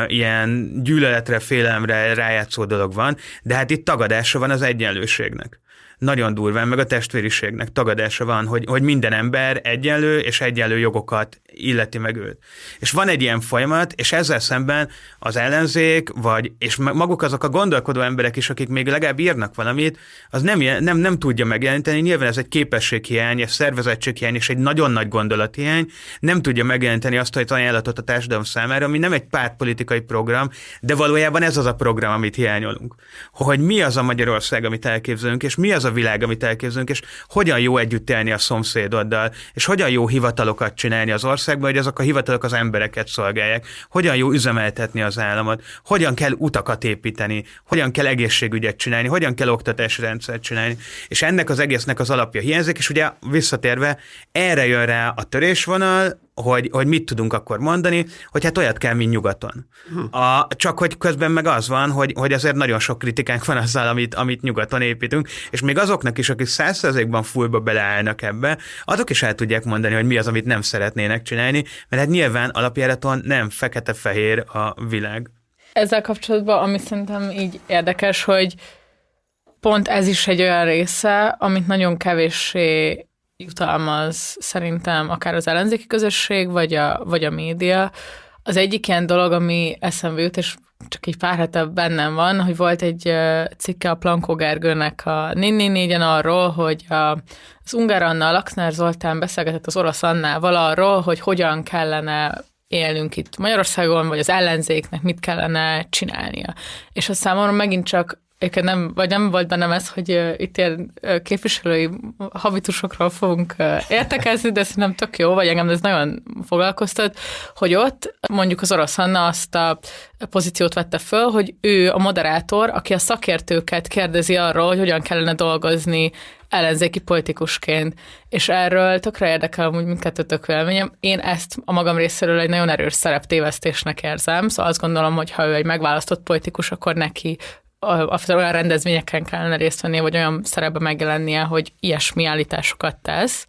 ilyen gyűlöletre, félelemre rájátszó dolog van, de hát itt tagadása van az egyenlőségnek. Nagyon durván, meg a testvériségnek tagadása van, hogy, hogy minden ember egyenlő és egyenlő jogokat illeti meg őt. És van egy ilyen folyamat, és ezzel szemben az ellenzék, vagy, és ma- maguk azok a gondolkodó emberek is, akik még legalább írnak valamit, az nem, nem, nem tudja megjeleníteni. Nyilván ez egy képességhiány, egy szervezettséghiány, és egy nagyon nagy gondolathiány. Nem tudja megjeleníteni azt az ajánlatot a társadalom számára, ami nem egy pártpolitikai program, de valójában ez az a program, amit hiányolunk. Hogy mi az a Magyarország, amit elképzelünk, és mi az a világ, amit elképzelünk, és hogyan jó együtt élni a szomszédoddal, és hogyan jó hivatalokat csinálni az országban, hogy azok a hivatalok az embereket szolgálják, hogyan jó üzemeltetni az államot, hogyan kell utakat építeni, hogyan kell egészségügyet csinálni, hogyan kell oktatási rendszert csinálni. És ennek az egésznek az alapja hiányzik, és ugye visszatérve erre jön rá a törésvonal, hogy, hogy mit tudunk akkor mondani, hogy hát olyat kell, mint nyugaton. A, csak hogy közben meg az van, hogy, hogy azért nagyon sok kritikánk van azzal, amit, amit nyugaton építünk, és még azoknak is, akik százszerzékban fullba beleállnak ebbe, azok is el tudják mondani, hogy mi az, amit nem szeretnének csinálni, mert hát nyilván alapjáraton nem fekete-fehér a világ. Ezzel kapcsolatban, ami szerintem így érdekes, hogy pont ez is egy olyan része, amit nagyon kevéssé jutalmaz szerintem akár az ellenzéki közösség, vagy a, vagy a média. Az egyik ilyen dolog, ami eszembe jut, és csak egy pár hete bennem van, hogy volt egy cikke a Plankó Gergőnek a 444-en arról, hogy a, az Ungár Anna, Laxner Zoltán beszélgetett az orosz Annával arról, hogy hogyan kellene élnünk itt Magyarországon, vagy az ellenzéknek mit kellene csinálnia. És a számomra megint csak Egyébként nem, vagy nem volt bennem ez, hogy uh, itt ilyen uh, képviselői habitusokról fogunk uh, értekezni, de szerintem tök jó, vagy engem ez nagyon foglalkoztat, hogy ott mondjuk az orosz Anna azt a pozíciót vette föl, hogy ő a moderátor, aki a szakértőket kérdezi arról, hogy hogyan kellene dolgozni ellenzéki politikusként. És erről tökre érdekel amúgy mindkettőtök véleményem. Én ezt a magam részéről egy nagyon erős szereptévesztésnek érzem, szóval azt gondolom, hogy ha ő egy megválasztott politikus, akkor neki a, a, olyan rendezvényeken kellene részt vennie, vagy olyan szerepbe megjelennie, hogy ilyesmi állításokat tesz,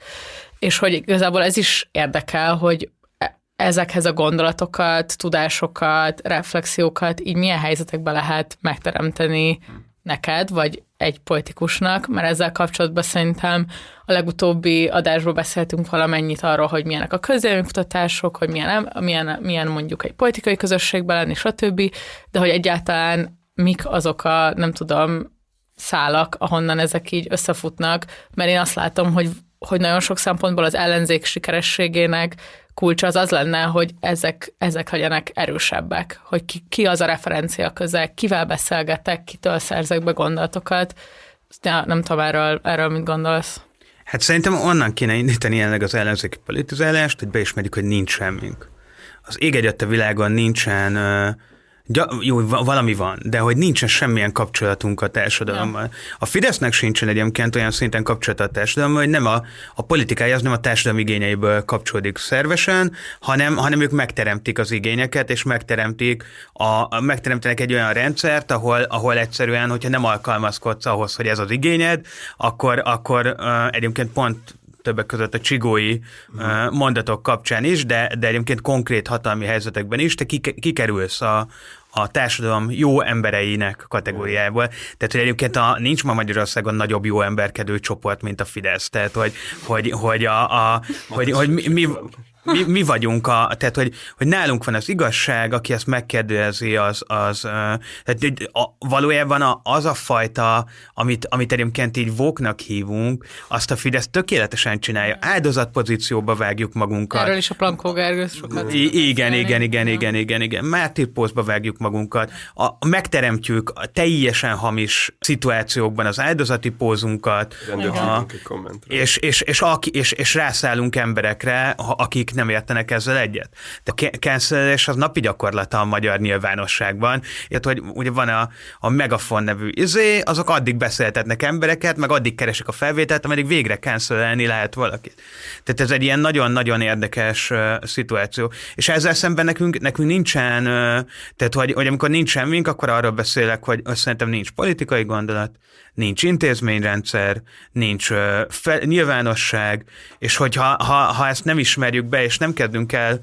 és hogy igazából ez is érdekel, hogy e- ezekhez a gondolatokat, tudásokat, reflexiókat így milyen helyzetekben lehet megteremteni neked, vagy egy politikusnak, mert ezzel kapcsolatban szerintem a legutóbbi adásból beszéltünk valamennyit arról, hogy milyenek a közélménykutatások, hogy milyen, milyen, milyen mondjuk egy politikai közösségben lenni, stb., de hogy egyáltalán mik azok a, nem tudom, szálak, ahonnan ezek így összefutnak, mert én azt látom, hogy, hogy nagyon sok szempontból az ellenzék sikerességének kulcsa az az lenne, hogy ezek, ezek legyenek erősebbek, hogy ki, ki az a referencia közel, kivel beszélgetek, kitől szerzek be gondolatokat. Ja, nem tudom, erről, erről mit gondolsz. Hát szerintem onnan kéne indítani jelenleg az ellenzéki politizálást, hogy beismerjük, hogy nincs semmink. Az ég egyet a világon nincsen uh, Gya, jó, valami van, de hogy nincsen semmilyen kapcsolatunk a társadalommal. Ja. A Fidesznek sincsen egyébként olyan szinten kapcsolata a társadalommal, hogy nem a, a politikája az nem a társadalom igényeiből kapcsolódik szervesen, hanem, hanem ők megteremtik az igényeket, és megteremtik a, a, megteremtenek egy olyan rendszert, ahol, ahol egyszerűen, hogyha nem alkalmazkodsz ahhoz, hogy ez az igényed, akkor, akkor uh, egyébként pont többek között a csigói uh, mondatok kapcsán is, de, de egyébként konkrét hatalmi helyzetekben is, te kikerülsz a, a társadalom jó embereinek kategóriájából. Tehát, hogy egyébként a, nincs ma Magyarországon nagyobb jó emberkedő csoport, mint a Fidesz. Tehát, hogy, hogy, hogy, a, a, hogy, hogy mi, mi, mi, mi vagyunk, a, tehát hogy, hogy nálunk van az igazság, aki ezt megkérdőjezi, az, az tehát a, valójában az a fajta, amit, amit egyébként így vóknak hívunk, azt a Fidesz tökéletesen csinálja. Áldozatpozícióba vágjuk magunkat. Erről is a Plankó Gergő sokat. I- igen, igen, igen, igen, igen, igen. Mártírpózba vágjuk magunkat. A, megteremtjük a teljesen hamis szituációkban az áldozati pózunkat. A, és, és, és, és, és, és rászállunk emberekre, akik akik nem értenek ezzel egyet. De cancelés az napi gyakorlata a magyar nyilvánosságban, illetve hogy ugye van a, a Megafon nevű izé, azok addig beszéltetnek embereket, meg addig keresik a felvételt, ameddig végre cancelelni lehet valakit. Tehát ez egy ilyen nagyon-nagyon érdekes uh, szituáció. És ezzel szemben nekünk, nekünk nincsen, uh, tehát hogy, hogy amikor nincs semmink, akkor arról beszélek, hogy szerintem nincs politikai gondolat, nincs intézményrendszer, nincs uh, fel, nyilvánosság, és hogyha ha, ha ezt nem ismerjük be, és nem kezdünk el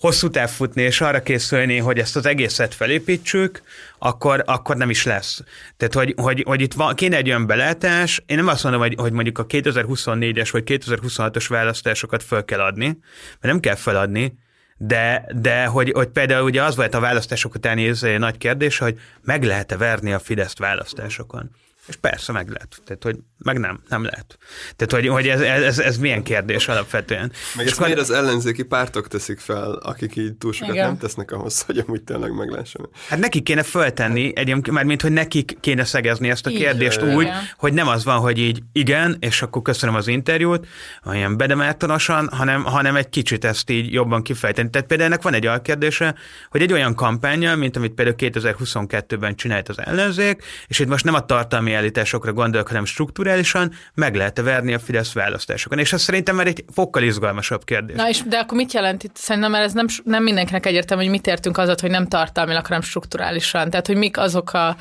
hosszú táv futni, és arra készülni, hogy ezt az egészet felépítsük, akkor, akkor nem is lesz. Tehát, hogy, hogy, hogy itt van, kéne egy olyan belátás, én nem azt mondom, hogy, hogy mondjuk a 2024-es vagy 2026-os választásokat föl kell adni, mert nem kell feladni, de, de hogy, hogy például ugye az volt a választások utáni nagy kérdés, hogy meg lehet-e verni a Fideszt választásokon. És persze meg lehet. Tehát, hogy meg nem, nem lehet. Tehát, hogy, hogy ez, ez, ez, milyen kérdés alapvetően. Meg ezt miért az ellenzéki pártok teszik fel, akik így túl sokat Igen. nem tesznek ahhoz, hogy amúgy tényleg meglássanak. Hát nekik kéne föltenni, egy, már mint hogy nekik kéne szegezni ezt a kérdést így, úgy, igen. hogy nem az van, hogy így igen, és akkor köszönöm az interjút, olyan bedemártanosan, hanem, hanem egy kicsit ezt így jobban kifejteni. Tehát például ennek van egy alkérdése, hogy egy olyan kampánya, mint amit például 2022-ben csinált az ellenzék, és itt most nem a tartalmi állításokra gondolok, hanem strukturálisan meg lehet verni a Fidesz választásokon. És ez szerintem már egy fokkal izgalmasabb kérdés. Na és de akkor mit jelent itt? Szerintem mert ez nem, nem mindenkinek egyértelmű, hogy mit értünk azot, hogy nem tartalmilag, hanem strukturálisan. Tehát, hogy mik azok a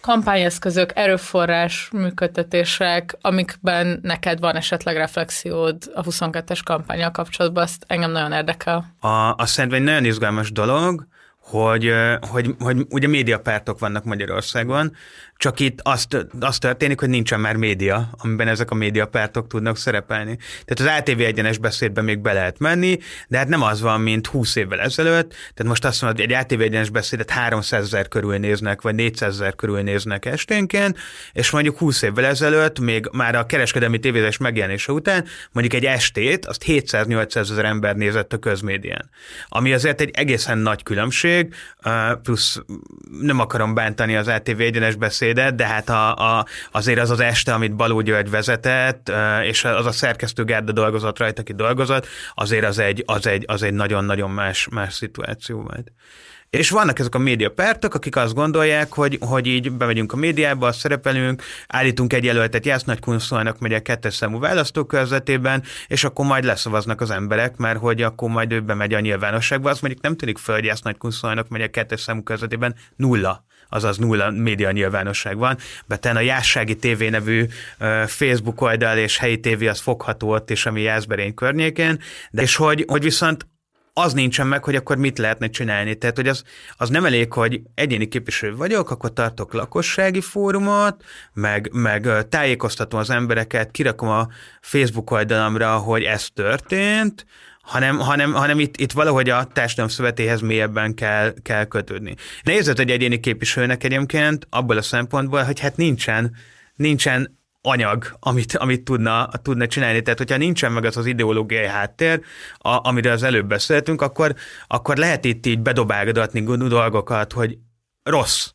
kampányeszközök, erőforrás működtetések, amikben neked van esetleg reflexiód a 22-es kampányal kapcsolatban, azt engem nagyon érdekel. A, azt szerintem egy nagyon izgalmas dolog, hogy, hogy, hogy ugye médiapártok vannak Magyarországon, csak itt azt, azt történik, hogy nincsen már média, amiben ezek a médiapártok tudnak szerepelni. Tehát az ATV egyenes beszédben még be lehet menni, de hát nem az van, mint 20 évvel ezelőtt. Tehát most azt mondod, hogy egy ATV egyenes beszédet 300 ezer körül néznek, vagy 400 ezer körül néznek esténként, és mondjuk 20 évvel ezelőtt, még már a kereskedelmi tévézés megjelenése után, mondjuk egy estét, azt 700-800 ezer ember nézett a közmédián. Ami azért egy egészen nagy különbség, plusz nem akarom bántani az ATV egyenes beszéd beszédet, de hát a, a, azért az az este, amit Baló György vezetett, és az a szerkesztő Gárda dolgozott rajta, aki dolgozott, azért az egy, az egy, az egy nagyon-nagyon más, más szituáció volt. És vannak ezek a médiapártok, akik azt gondolják, hogy, hogy így bemegyünk a médiába, szerepelünk, állítunk egy jelöltet Jász Nagy Kunszolnak megy a kettes számú választókörzetében, és akkor majd leszavaznak az emberek, mert hogy akkor majd ő bemegy a nyilvánosságba. Azt mondjuk nem tűnik föl, hogy Jász Nagy Kunszolnak megy a kettes számú körzetében nulla azaz nulla média nyilvánosság van. Beten a Jássági TV nevű Facebook oldal és helyi tévé az fogható ott is, ami Jászberény környékén, de és hogy, hogy viszont az nincsen meg, hogy akkor mit lehetne csinálni. Tehát, hogy az, az nem elég, hogy egyéni képviselő vagyok, akkor tartok lakossági fórumot, meg, meg tájékoztatom az embereket, kirakom a Facebook oldalamra, hogy ez történt, hanem, hanem, hanem itt, itt valahogy a társadalom szövetéhez mélyebben kell, kell kötődni. Nézzet egy egyéni képviselőnek egyébként abból a szempontból, hogy hát nincsen, nincsen anyag, amit, amit tudna, tudna csinálni. Tehát, hogyha nincsen meg az az ideológiai háttér, a, amiről az előbb beszéltünk, akkor, akkor lehet itt így bedobálgatni dolgokat, hogy rossz,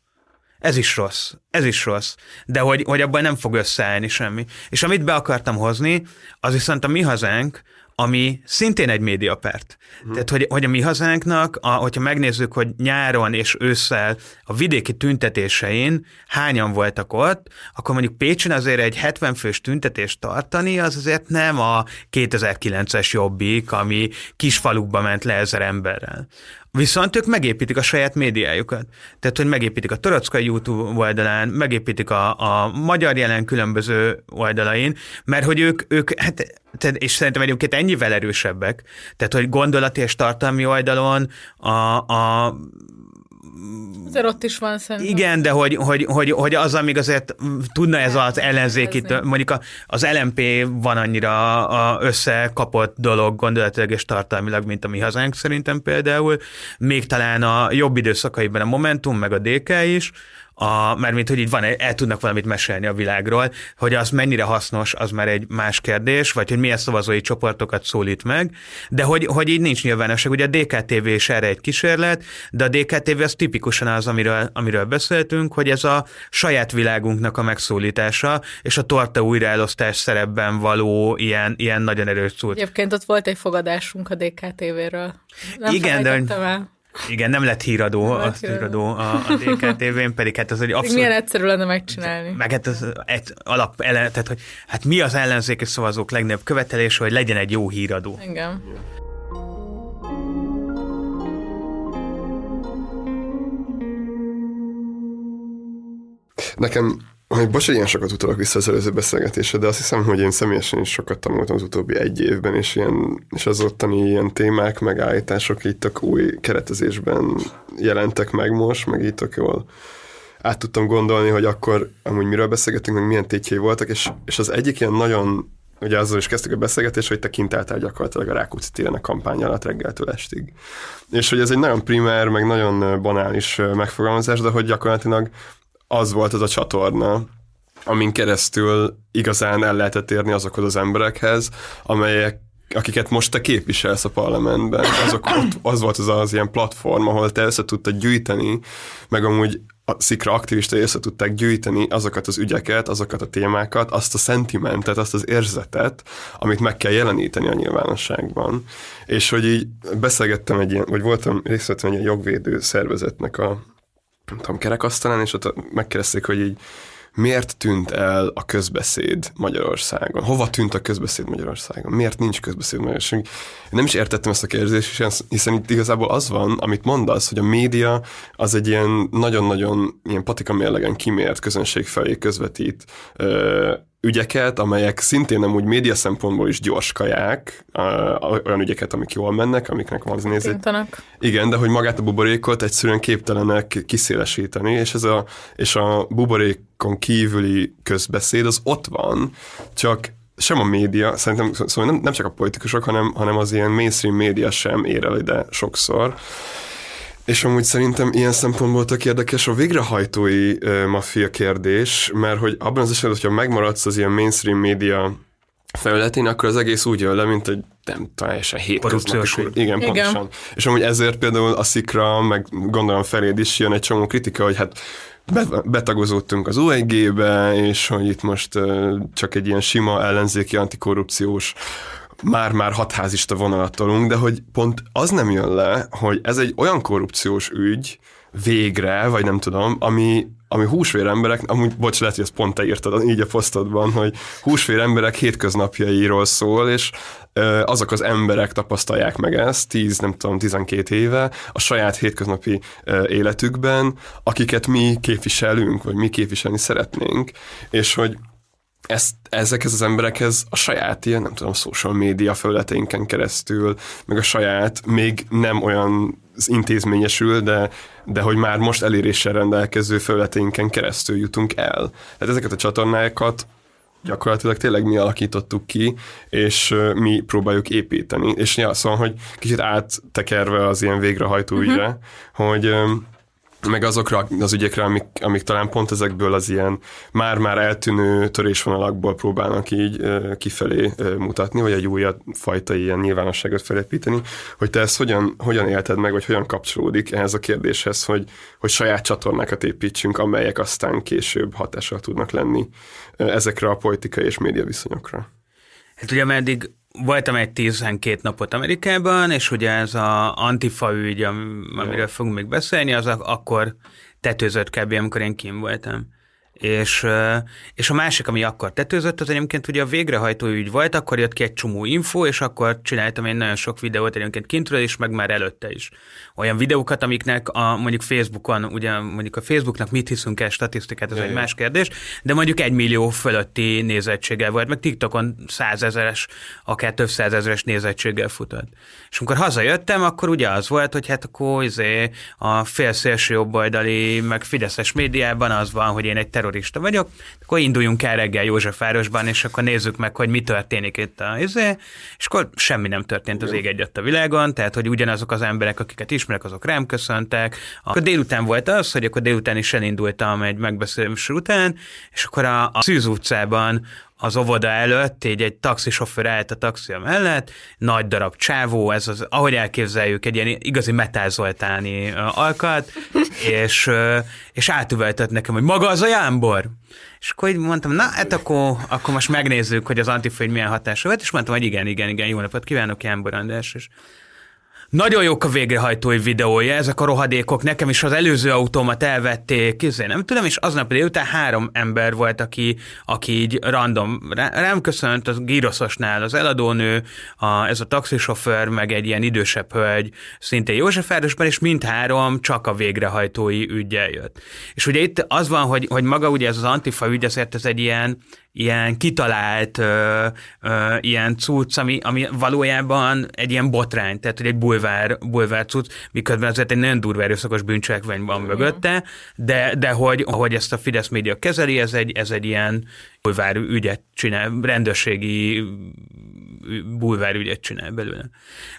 ez is rossz, ez is rossz, de hogy, hogy abban nem fog összeállni semmi. És amit be akartam hozni, az viszont a mi hazánk, ami szintén egy médiapárt. Uh-huh. Tehát, hogy, hogy a mi hazánknak, a, hogyha megnézzük, hogy nyáron és ősszel a vidéki tüntetésein hányan voltak ott, akkor mondjuk Pécsen azért egy 70 fős tüntetést tartani, az azért nem a 2009-es jobbik, ami kisfalukba ment le ezer emberrel. Viszont ők megépítik a saját médiájukat. Tehát, hogy megépítik a Torockai YouTube oldalán, megépítik a, a magyar jelen különböző oldalain, mert hogy ők, ők hát, és szerintem egyébként ennyivel erősebbek, tehát, hogy gondolati és tartalmi oldalon a, a Azért ott is van szerintem. Igen, de hogy, hogy, hogy, hogy az, amíg azért tudna ez az ellenzéki, mondjuk az LMP van annyira a összekapott dolog gondolatilag és tartalmilag, mint a mi hazánk szerintem például, még talán a jobb időszakaiban a Momentum, meg a DK is, a, mert mint hogy így van, el tudnak valamit mesélni a világról, hogy az mennyire hasznos, az már egy más kérdés, vagy hogy milyen szavazói csoportokat szólít meg, de hogy, hogy így nincs nyilvánosság. Ugye a DKTV is erre egy kísérlet, de a DKTV az tipikusan az, amiről, amiről beszéltünk, hogy ez a saját világunknak a megszólítása, és a torta újraelosztás szerepben való ilyen, ilyen nagyon erős szó. Egyébként ott volt egy fogadásunk a DKTV-ről. Nem Igen, de el. Igen, nem lett híradó, Nem azt híradó. a, a DKTV-n, pedig hát az egy abszolút... milyen egyszerű lenne megcsinálni. Meg hát az egy alap ele, tehát, hogy hát mi az ellenzéki szavazók legnagyobb követelése, hogy legyen egy jó híradó. Igen. Nekem, hogy bocs, hogy ilyen sokat utalok vissza az előző beszélgetésre, de azt hiszem, hogy én személyesen is sokat tanultam az utóbbi egy évben, és, ilyen, és az ottani ilyen témák, meg állítások így tök új keretezésben jelentek meg most, meg így tök jól át tudtam gondolni, hogy akkor amúgy miről beszélgetünk, meg milyen tétjei voltak, és, és az egyik ilyen nagyon, ugye azzal is kezdtük a beszélgetést, hogy te kint álltál gyakorlatilag a Rákóczi téren a kampány alatt reggeltől estig. És hogy ez egy nagyon primer, meg nagyon banális megfogalmazás, de hogy gyakorlatilag az volt az a csatorna, amin keresztül igazán el lehetett érni azokhoz az emberekhez, amelyek akiket most te képviselsz a parlamentben, azok ott, az volt az az ilyen platform, ahol te össze tudtad gyűjteni, meg amúgy a szikra aktivistai össze tudták gyűjteni azokat az ügyeket, azokat a témákat, azt a szentimentet, azt az érzetet, amit meg kell jeleníteni a nyilvánosságban. És hogy így beszélgettem egy ilyen, vagy voltam, részt egy ilyen jogvédő szervezetnek a nem tudom, kerekasztalán, és ott megkérdezték, hogy így miért tűnt el a közbeszéd Magyarországon? Hova tűnt a közbeszéd Magyarországon? Miért nincs közbeszéd Magyarországon? Én nem is értettem ezt a kérdést, hiszen itt igazából az van, amit mondasz, hogy a média az egy ilyen nagyon-nagyon ilyen patika mérlegen kimért közönség felé közvetít ö, ügyeket, amelyek szintén nem úgy média szempontból is gyors kaják, olyan ügyeket, amik jól mennek, amiknek van az. Tintanak. Igen, de hogy magát a buborékot egyszerűen képtelenek kiszélesíteni, és, ez a, és a buborékon kívüli közbeszéd az ott van, csak sem a média, szerintem szóval nem, nem csak a politikusok, hanem, hanem az ilyen mainstream média sem ér el ide sokszor. És amúgy szerintem ilyen szempontból tök érdekes a végrehajtói maffia kérdés, mert hogy abban az esetben, hogyha megmaradsz az ilyen mainstream média felületén, akkor az egész úgy jön le, mint egy nem teljesen hétköznapi. Igen, Igen. pontosan. És amúgy ezért például a szikra, meg gondolom feléd is jön egy csomó kritika, hogy hát be- betagozódtunk az UEG-be, és hogy itt most csak egy ilyen sima ellenzéki antikorrupciós már-már hatházista vonalat tolunk, de hogy pont az nem jön le, hogy ez egy olyan korrupciós ügy, végre, vagy nem tudom, ami, ami húsvér emberek, amúgy bocs, lehet, hogy ezt pont te írtad így a posztodban, hogy húsvér emberek hétköznapjairól szól, és ö, azok az emberek tapasztalják meg ezt 10, nem tudom, 12 éve a saját hétköznapi ö, életükben, akiket mi képviselünk, vagy mi képviselni szeretnénk, és hogy ezt, ezekhez az emberekhez a saját ilyen, nem tudom, social média felületeinken keresztül, meg a saját, még nem olyan intézményesül, de, de hogy már most eléréssel rendelkező felületeinken keresztül jutunk el. Tehát ezeket a csatornákat gyakorlatilag tényleg mi alakítottuk ki, és mi próbáljuk építeni. És ja, szóval, hogy kicsit áttekerve az ilyen végrehajtó ügyre, hogy ö, meg azokra az ügyekre, amik, amik talán pont ezekből az ilyen már-már eltűnő törésvonalakból próbálnak így kifelé mutatni, vagy egy újabb fajta ilyen nyilvánosságot felépíteni, hogy te ezt hogyan, hogyan élted meg, vagy hogyan kapcsolódik ehhez a kérdéshez, hogy, hogy saját csatornákat építsünk, amelyek aztán később hatással tudnak lenni ezekre a politikai és média viszonyokra. Hát ugye meddig voltam egy 12 napot Amerikában, és ugye ez a Antifa ügy, am- amiről fogunk még beszélni, az ak- akkor tetőzött kb. amikor én kim voltam. És, és a másik, ami akkor tetőzött, az egyébként ugye a végrehajtó ügy volt, akkor jött ki egy csomó info, és akkor csináltam én nagyon sok videót egyébként kintről is, meg már előtte is. Olyan videókat, amiknek a, mondjuk Facebookon, ugye mondjuk a Facebooknak mit hiszünk el statisztikát, ez egy más kérdés, de mondjuk egy millió fölötti nézettséggel volt, meg TikTokon százezeres, akár több százezeres nézettséggel futott. És amikor hazajöttem, akkor ugye az volt, hogy hát akkor izé, a fél szélső jobboldali, meg fideszes médiában az van, hogy én egy terrorista vagyok, akkor induljunk el reggel Józsefvárosban, és akkor nézzük meg, hogy mi történik itt a izé, és akkor semmi nem történt az ég egyet a világon, tehát hogy ugyanazok az emberek, akiket ismerek, azok rám köszöntek. Akkor délután volt az, hogy akkor délután is elindultam egy megbeszélés után, és akkor a, a Szűz utcában az óvoda előtt, így egy taxisofőr állt a taxia mellett, nagy darab csávó, ez az, ahogy elképzeljük, egy ilyen igazi metázoltáni alkat, és, és átüveltett nekem, hogy maga az a jámbor. És akkor így mondtam, na, hát akkor, akkor most megnézzük, hogy az antifa milyen hatása volt, és mondtam, hogy igen, igen, igen, jó napot kívánok, Jámbor András, és nagyon jók a végrehajtói videója, ezek a rohadékok, nekem is az előző autómat elvették, izé, nem tudom, és aznap délután három ember volt, aki, aki így random rám köszönt, az Giroszosnál az eladónő, a, ez a taxisofőr, meg egy ilyen idősebb hölgy, szintén Józsefvárosban, és mindhárom csak a végrehajtói ügyel jött. És ugye itt az van, hogy, hogy maga ugye ez az antifa ügy, azért ez egy ilyen, ilyen kitalált ö, ö, ilyen cucc, ami, ami valójában egy ilyen botrány, tehát hogy egy bulvár, bulvár cucc, miközben azért egy nagyon durva erőszakos bűncselekmény van mm. mögötte, de, de hogy, hogy ezt a Fidesz média kezeli, ez egy, ez egy ilyen bulvár ügyet csinál, rendőrségi bulvár ügyet csinál belőle.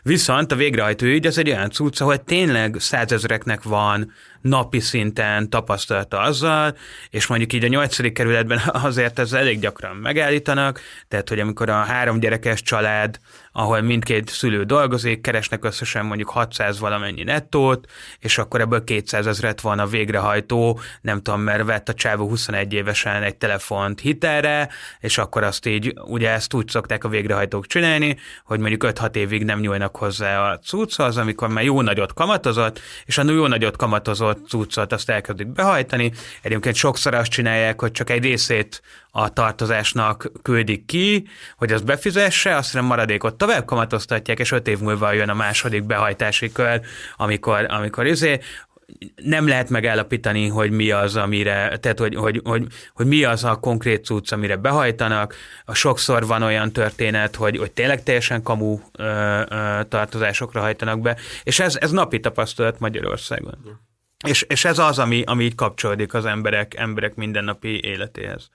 Viszont a végrehajtó ügy az egy olyan cucc, ahol tényleg százezreknek van napi szinten tapasztalata azzal, és mondjuk így a nyolcadik kerületben azért ez elég gyakran megállítanak, tehát hogy amikor a három gyerekes család ahol mindkét szülő dolgozik, keresnek összesen mondjuk 600 valamennyi nettót, és akkor ebből 200 ezeret van a végrehajtó, nem tudom, mert vett a csávó 21 évesen egy telefont hitelre, és akkor azt így, ugye ezt úgy szokták a végrehajtók csinálni, hogy mondjuk 5-6 évig nem nyúlnak hozzá a cucchoz, amikor már jó nagyot kamatozott, és a jó nagyot kamatozott cuccot azt elkezdik behajtani. Egyébként sokszor azt csinálják, hogy csak egy részét a tartozásnak küldik ki, hogy az befizesse, aztán maradékot tovább kamatoztatják, és öt év múlva jön a második behajtási kör, amikor, amikor izé, nem lehet megállapítani, hogy mi az, amire, tehát hogy, hogy, hogy, hogy mi az a konkrét cucc, amire behajtanak. A sokszor van olyan történet, hogy, hogy tényleg teljesen kamu ö, ö, tartozásokra hajtanak be, és ez, ez napi tapasztalat Magyarországon. És, és ez az, ami, ami így kapcsolódik az emberek, emberek mindennapi életéhez.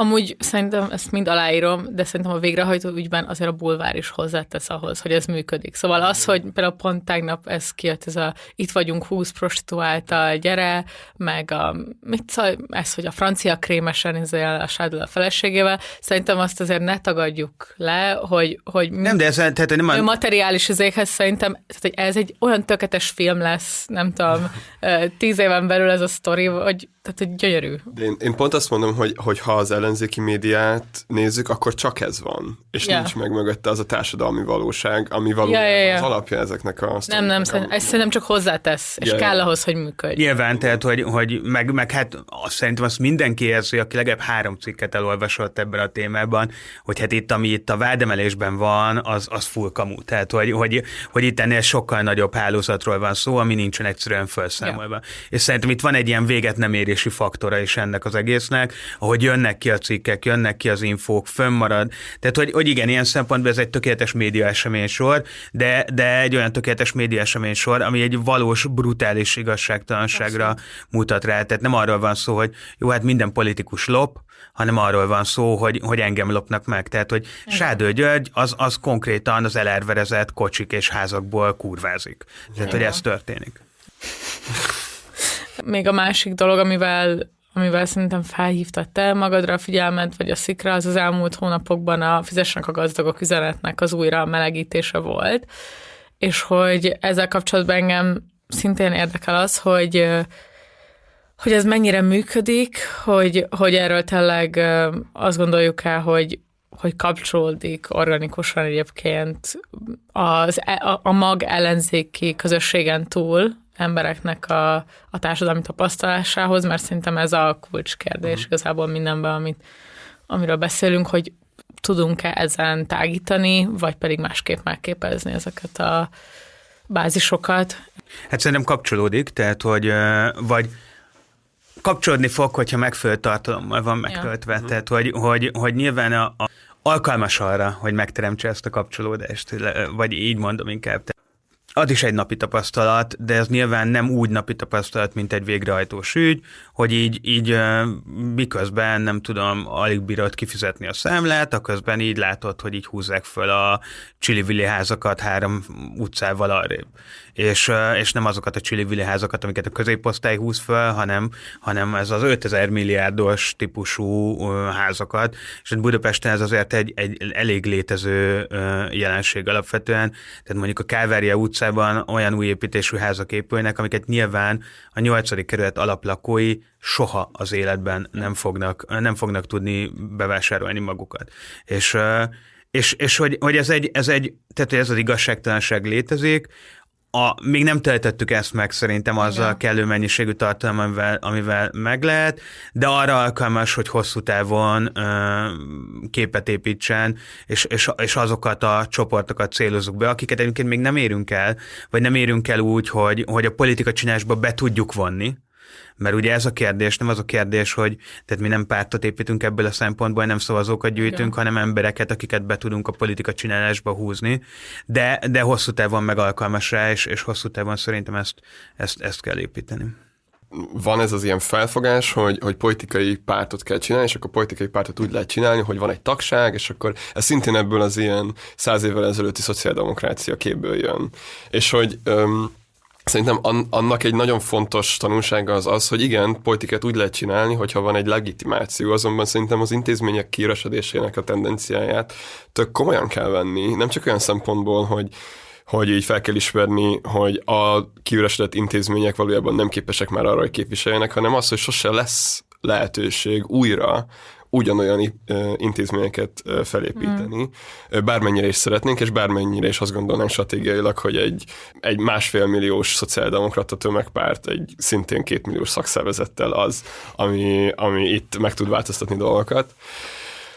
Amúgy szerintem ezt mind aláírom, de szerintem a végrehajtó ügyben azért a bulvár is hozzátesz ahhoz, hogy ez működik. Szóval az, hogy például pont tegnap ez kijött, ez a itt vagyunk 20 prostituáltal, gyere, meg a, mit szól, ez, hogy a francia krémesen izél a sádul a feleségével, szerintem azt azért ne tagadjuk le, hogy, hogy nem, de ez, tehát nem a... materiális izékhez szerintem, tehát, hogy ez egy olyan tökéletes film lesz, nem tudom, tíz éven belül ez a sztori, hogy, tehát, hogy gyönyörű. De én, én pont azt mondom, hogy, hogy ha az ellenzéki médiát nézzük, akkor csak ez van. És yeah. nincs meg mögötte az a társadalmi valóság, ami valójában yeah, yeah, yeah. az alapja ezeknek a Nem, nem, szerintem, ez szerintem csak hozzátesz, és yeah, kell ahhoz, hogy működj. Nyilván, tehát, hogy, hogy meg, meg hát azt szerintem azt mindenki érzi, aki legalább három cikket elolvasott ebben a témában, hogy hát itt, ami itt a vádemelésben van, az, az full kamu. Tehát, hogy, hogy, hogy itt ennél sokkal nagyobb hálózatról van szó, ami nincsen egyszerűen felszámolva. Yeah. És szerintem itt van egy ilyen véget nem érési faktora is ennek az egésznek, ahogy jönnek ki a cikkek, jönnek ki az infók, fönnmarad. Tehát, hogy, hogy igen, ilyen szempontból ez egy tökéletes média esemény sor, de, de egy olyan tökéletes média esemény sor, ami egy valós, brutális igazságtalanságra Abszolút. mutat rá. Tehát nem arról van szó, hogy jó, hát minden politikus lop, hanem arról van szó, hogy, hogy engem lopnak meg. Tehát, hogy Igen. Sádő György az, az konkrétan az elerverezett kocsik és házakból kurvázik. Tehát, Igen. hogy ez történik. Még a másik dolog, amivel amivel szerintem felhívtad te magadra a figyelmet, vagy a szikra, az az elmúlt hónapokban a Fizessenek a gazdagok üzenetnek az újra melegítése volt, és hogy ezzel kapcsolatban engem szintén érdekel az, hogy hogy ez mennyire működik, hogy, hogy erről tényleg azt gondoljuk el, hogy, hogy kapcsolódik organikusan egyébként az, e, a, a mag ellenzéki közösségen túl embereknek a, a társadalmi tapasztalásához, mert szerintem ez a kulcskérdés uh-huh. igazából mindenben, amit, amiről beszélünk, hogy tudunk-e ezen tágítani, vagy pedig másképp megképezni ezeket a bázisokat. Hát szerintem kapcsolódik, tehát hogy vagy kapcsolódni fog, hogyha megfelelő tartalommal van megtöltve. Ja. Tehát, hogy, hogy, hogy nyilván a, a alkalmas arra, hogy megteremtse ezt a kapcsolódást, vagy így mondom inkább az is egy napi tapasztalat, de ez nyilván nem úgy napi tapasztalat, mint egy végrehajtós ügy, hogy így, így miközben nem tudom, alig bírod kifizetni a számlát, aközben így látod, hogy így húzzák föl a csili házakat három utcával arrébb. És, és nem azokat a csili házakat, amiket a középosztály húz föl, hanem, hanem ez az 5000 milliárdos típusú házakat, és Budapesten ez azért egy, egy elég létező jelenség alapvetően, tehát mondjuk a Kávária utcában olyan új építésű házak épülnek, amiket nyilván a nyolcadik kerület alaplakói soha az életben nem fognak, nem fognak tudni bevásárolni magukat. És, és, és hogy, hogy ez, egy, ez egy, tehát ez az igazságtalanság létezik, a, még nem töltöttük ezt meg szerintem azzal a kellő mennyiségű tartalom, amivel, amivel meg lehet, de arra alkalmas, hogy hosszú távon ö, képet építsen, és, és, és azokat a csoportokat célozzuk be, akiket egyébként még nem érünk el, vagy nem érünk el úgy, hogy, hogy a politika csinálásba be tudjuk vonni, mert ugye ez a kérdés, nem az a kérdés, hogy tehát mi nem pártot építünk ebből a szempontból, nem szavazókat gyűjtünk, Igen. hanem embereket, akiket be tudunk a politika csinálásba húzni, de, de hosszú távon megalkalmas rá, és, és hosszú távon szerintem ezt, ezt, ezt kell építeni van ez az ilyen felfogás, hogy, hogy politikai pártot kell csinálni, és akkor politikai pártot úgy lehet csinálni, hogy van egy tagság, és akkor ez szintén ebből az ilyen száz évvel ezelőtti szociáldemokrácia képből jön. És hogy öm, Szerintem annak egy nagyon fontos tanulsága az az, hogy igen, politikát úgy lehet csinálni, hogyha van egy legitimáció, azonban szerintem az intézmények kiüresedésének a tendenciáját tök komolyan kell venni, nem csak olyan szempontból, hogy hogy így fel kell ismerni, hogy a kiüresedett intézmények valójában nem képesek már arra, hogy képviseljenek, hanem az, hogy sose lesz lehetőség újra ugyanolyan intézményeket felépíteni, mm. bármennyire is szeretnénk, és bármennyire is azt gondolnánk stratégiailag, hogy egy, egy másfél milliós szociáldemokrata tömegpárt egy szintén két milliós szakszervezettel az, ami, ami itt meg tud változtatni dolgokat.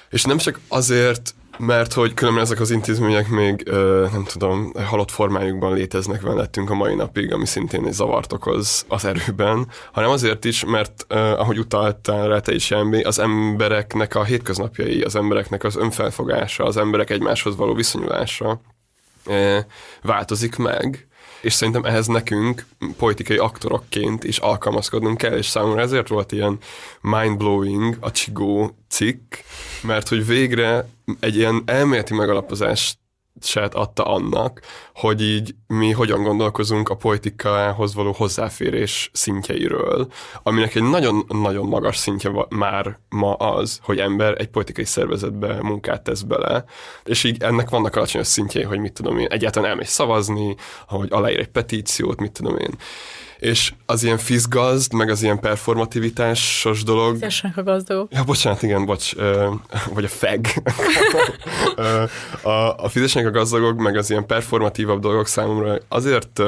És nem csak azért, mert hogy különben ezek az intézmények még, nem tudom, halott formájukban léteznek mellettünk a mai napig, ami szintén egy zavart okoz az erőben, hanem azért is, mert ahogy utaltál rá te is, Jembi, az embereknek a hétköznapjai, az embereknek az önfelfogása, az emberek egymáshoz való viszonyulása változik meg, és szerintem ehhez nekünk politikai aktorokként is alkalmazkodnunk kell, és számomra ezért volt ilyen mind-blowing a Csigó cikk, mert hogy végre egy ilyen elméleti megalapozást saját adta annak, hogy így mi hogyan gondolkozunk a politikához való hozzáférés szintjeiről, aminek egy nagyon-nagyon magas szintje már ma az, hogy ember egy politikai szervezetbe munkát tesz bele, és így ennek vannak alacsonyos szintjei, hogy mit tudom én, egyáltalán elmegy szavazni, hogy aláír egy petíciót, mit tudom én és az ilyen fizgazd, meg az ilyen performativitásos dolog... Fizessenek a gazdagok. Ja, bocsánat, igen, bocs, vagy a feg. a, a fizessenek a gazdagok, meg az ilyen performatívabb dolgok számomra azért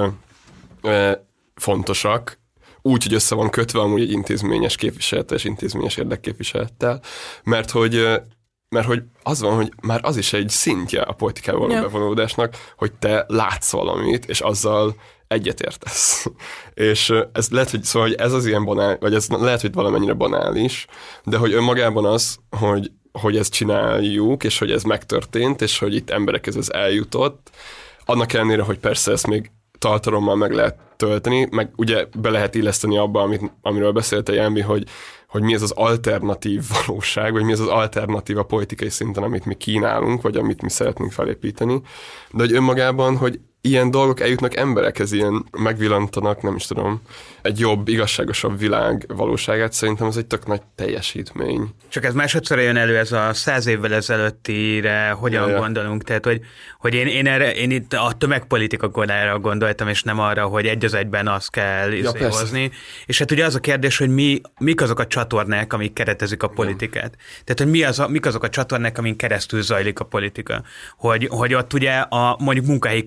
fontosak, úgy, hogy össze van kötve amúgy egy intézményes képviselettel és intézményes érdekképviselettel, mert hogy mert hogy az van, hogy már az is egy szintje a politikával ja. bevonódásnak, hogy te látsz valamit, és azzal egyetértesz. és ez lehet, hogy, szóval, hogy ez az ilyen banál, vagy ez lehet, hogy valamennyire banális, de hogy önmagában az, hogy, hogy ezt csináljuk, és hogy ez megtörtént, és hogy itt emberekhez ez eljutott, annak ellenére, hogy persze ezt még tartalommal meg lehet tölteni, meg ugye be lehet illeszteni abba, amit, amiről beszélte Jánbi, hogy, hogy mi ez az alternatív valóság, vagy mi ez az alternatív a politikai szinten, amit mi kínálunk, vagy amit mi szeretnénk felépíteni. De hogy önmagában, hogy ilyen dolgok eljutnak emberekhez, ilyen megvillantanak, nem is tudom, egy jobb, igazságosabb világ valóságát, szerintem ez egy tök nagy teljesítmény. Csak ez másodszor jön elő ez a száz évvel ezelőttire, hogyan ja, gondolunk, tehát hogy, hogy én, én, erre, én itt a tömegpolitika korára gondoltam, és nem arra, hogy egy az egyben azt kell ja, hozni. És hát ugye az a kérdés, hogy mi, mik azok a csatornák, amik keretezik a politikát. Tehát, hogy mi az a, mik azok a csatornák, amin keresztül zajlik a politika. Hogy, hogy ott ugye a mondjuk munkahelyi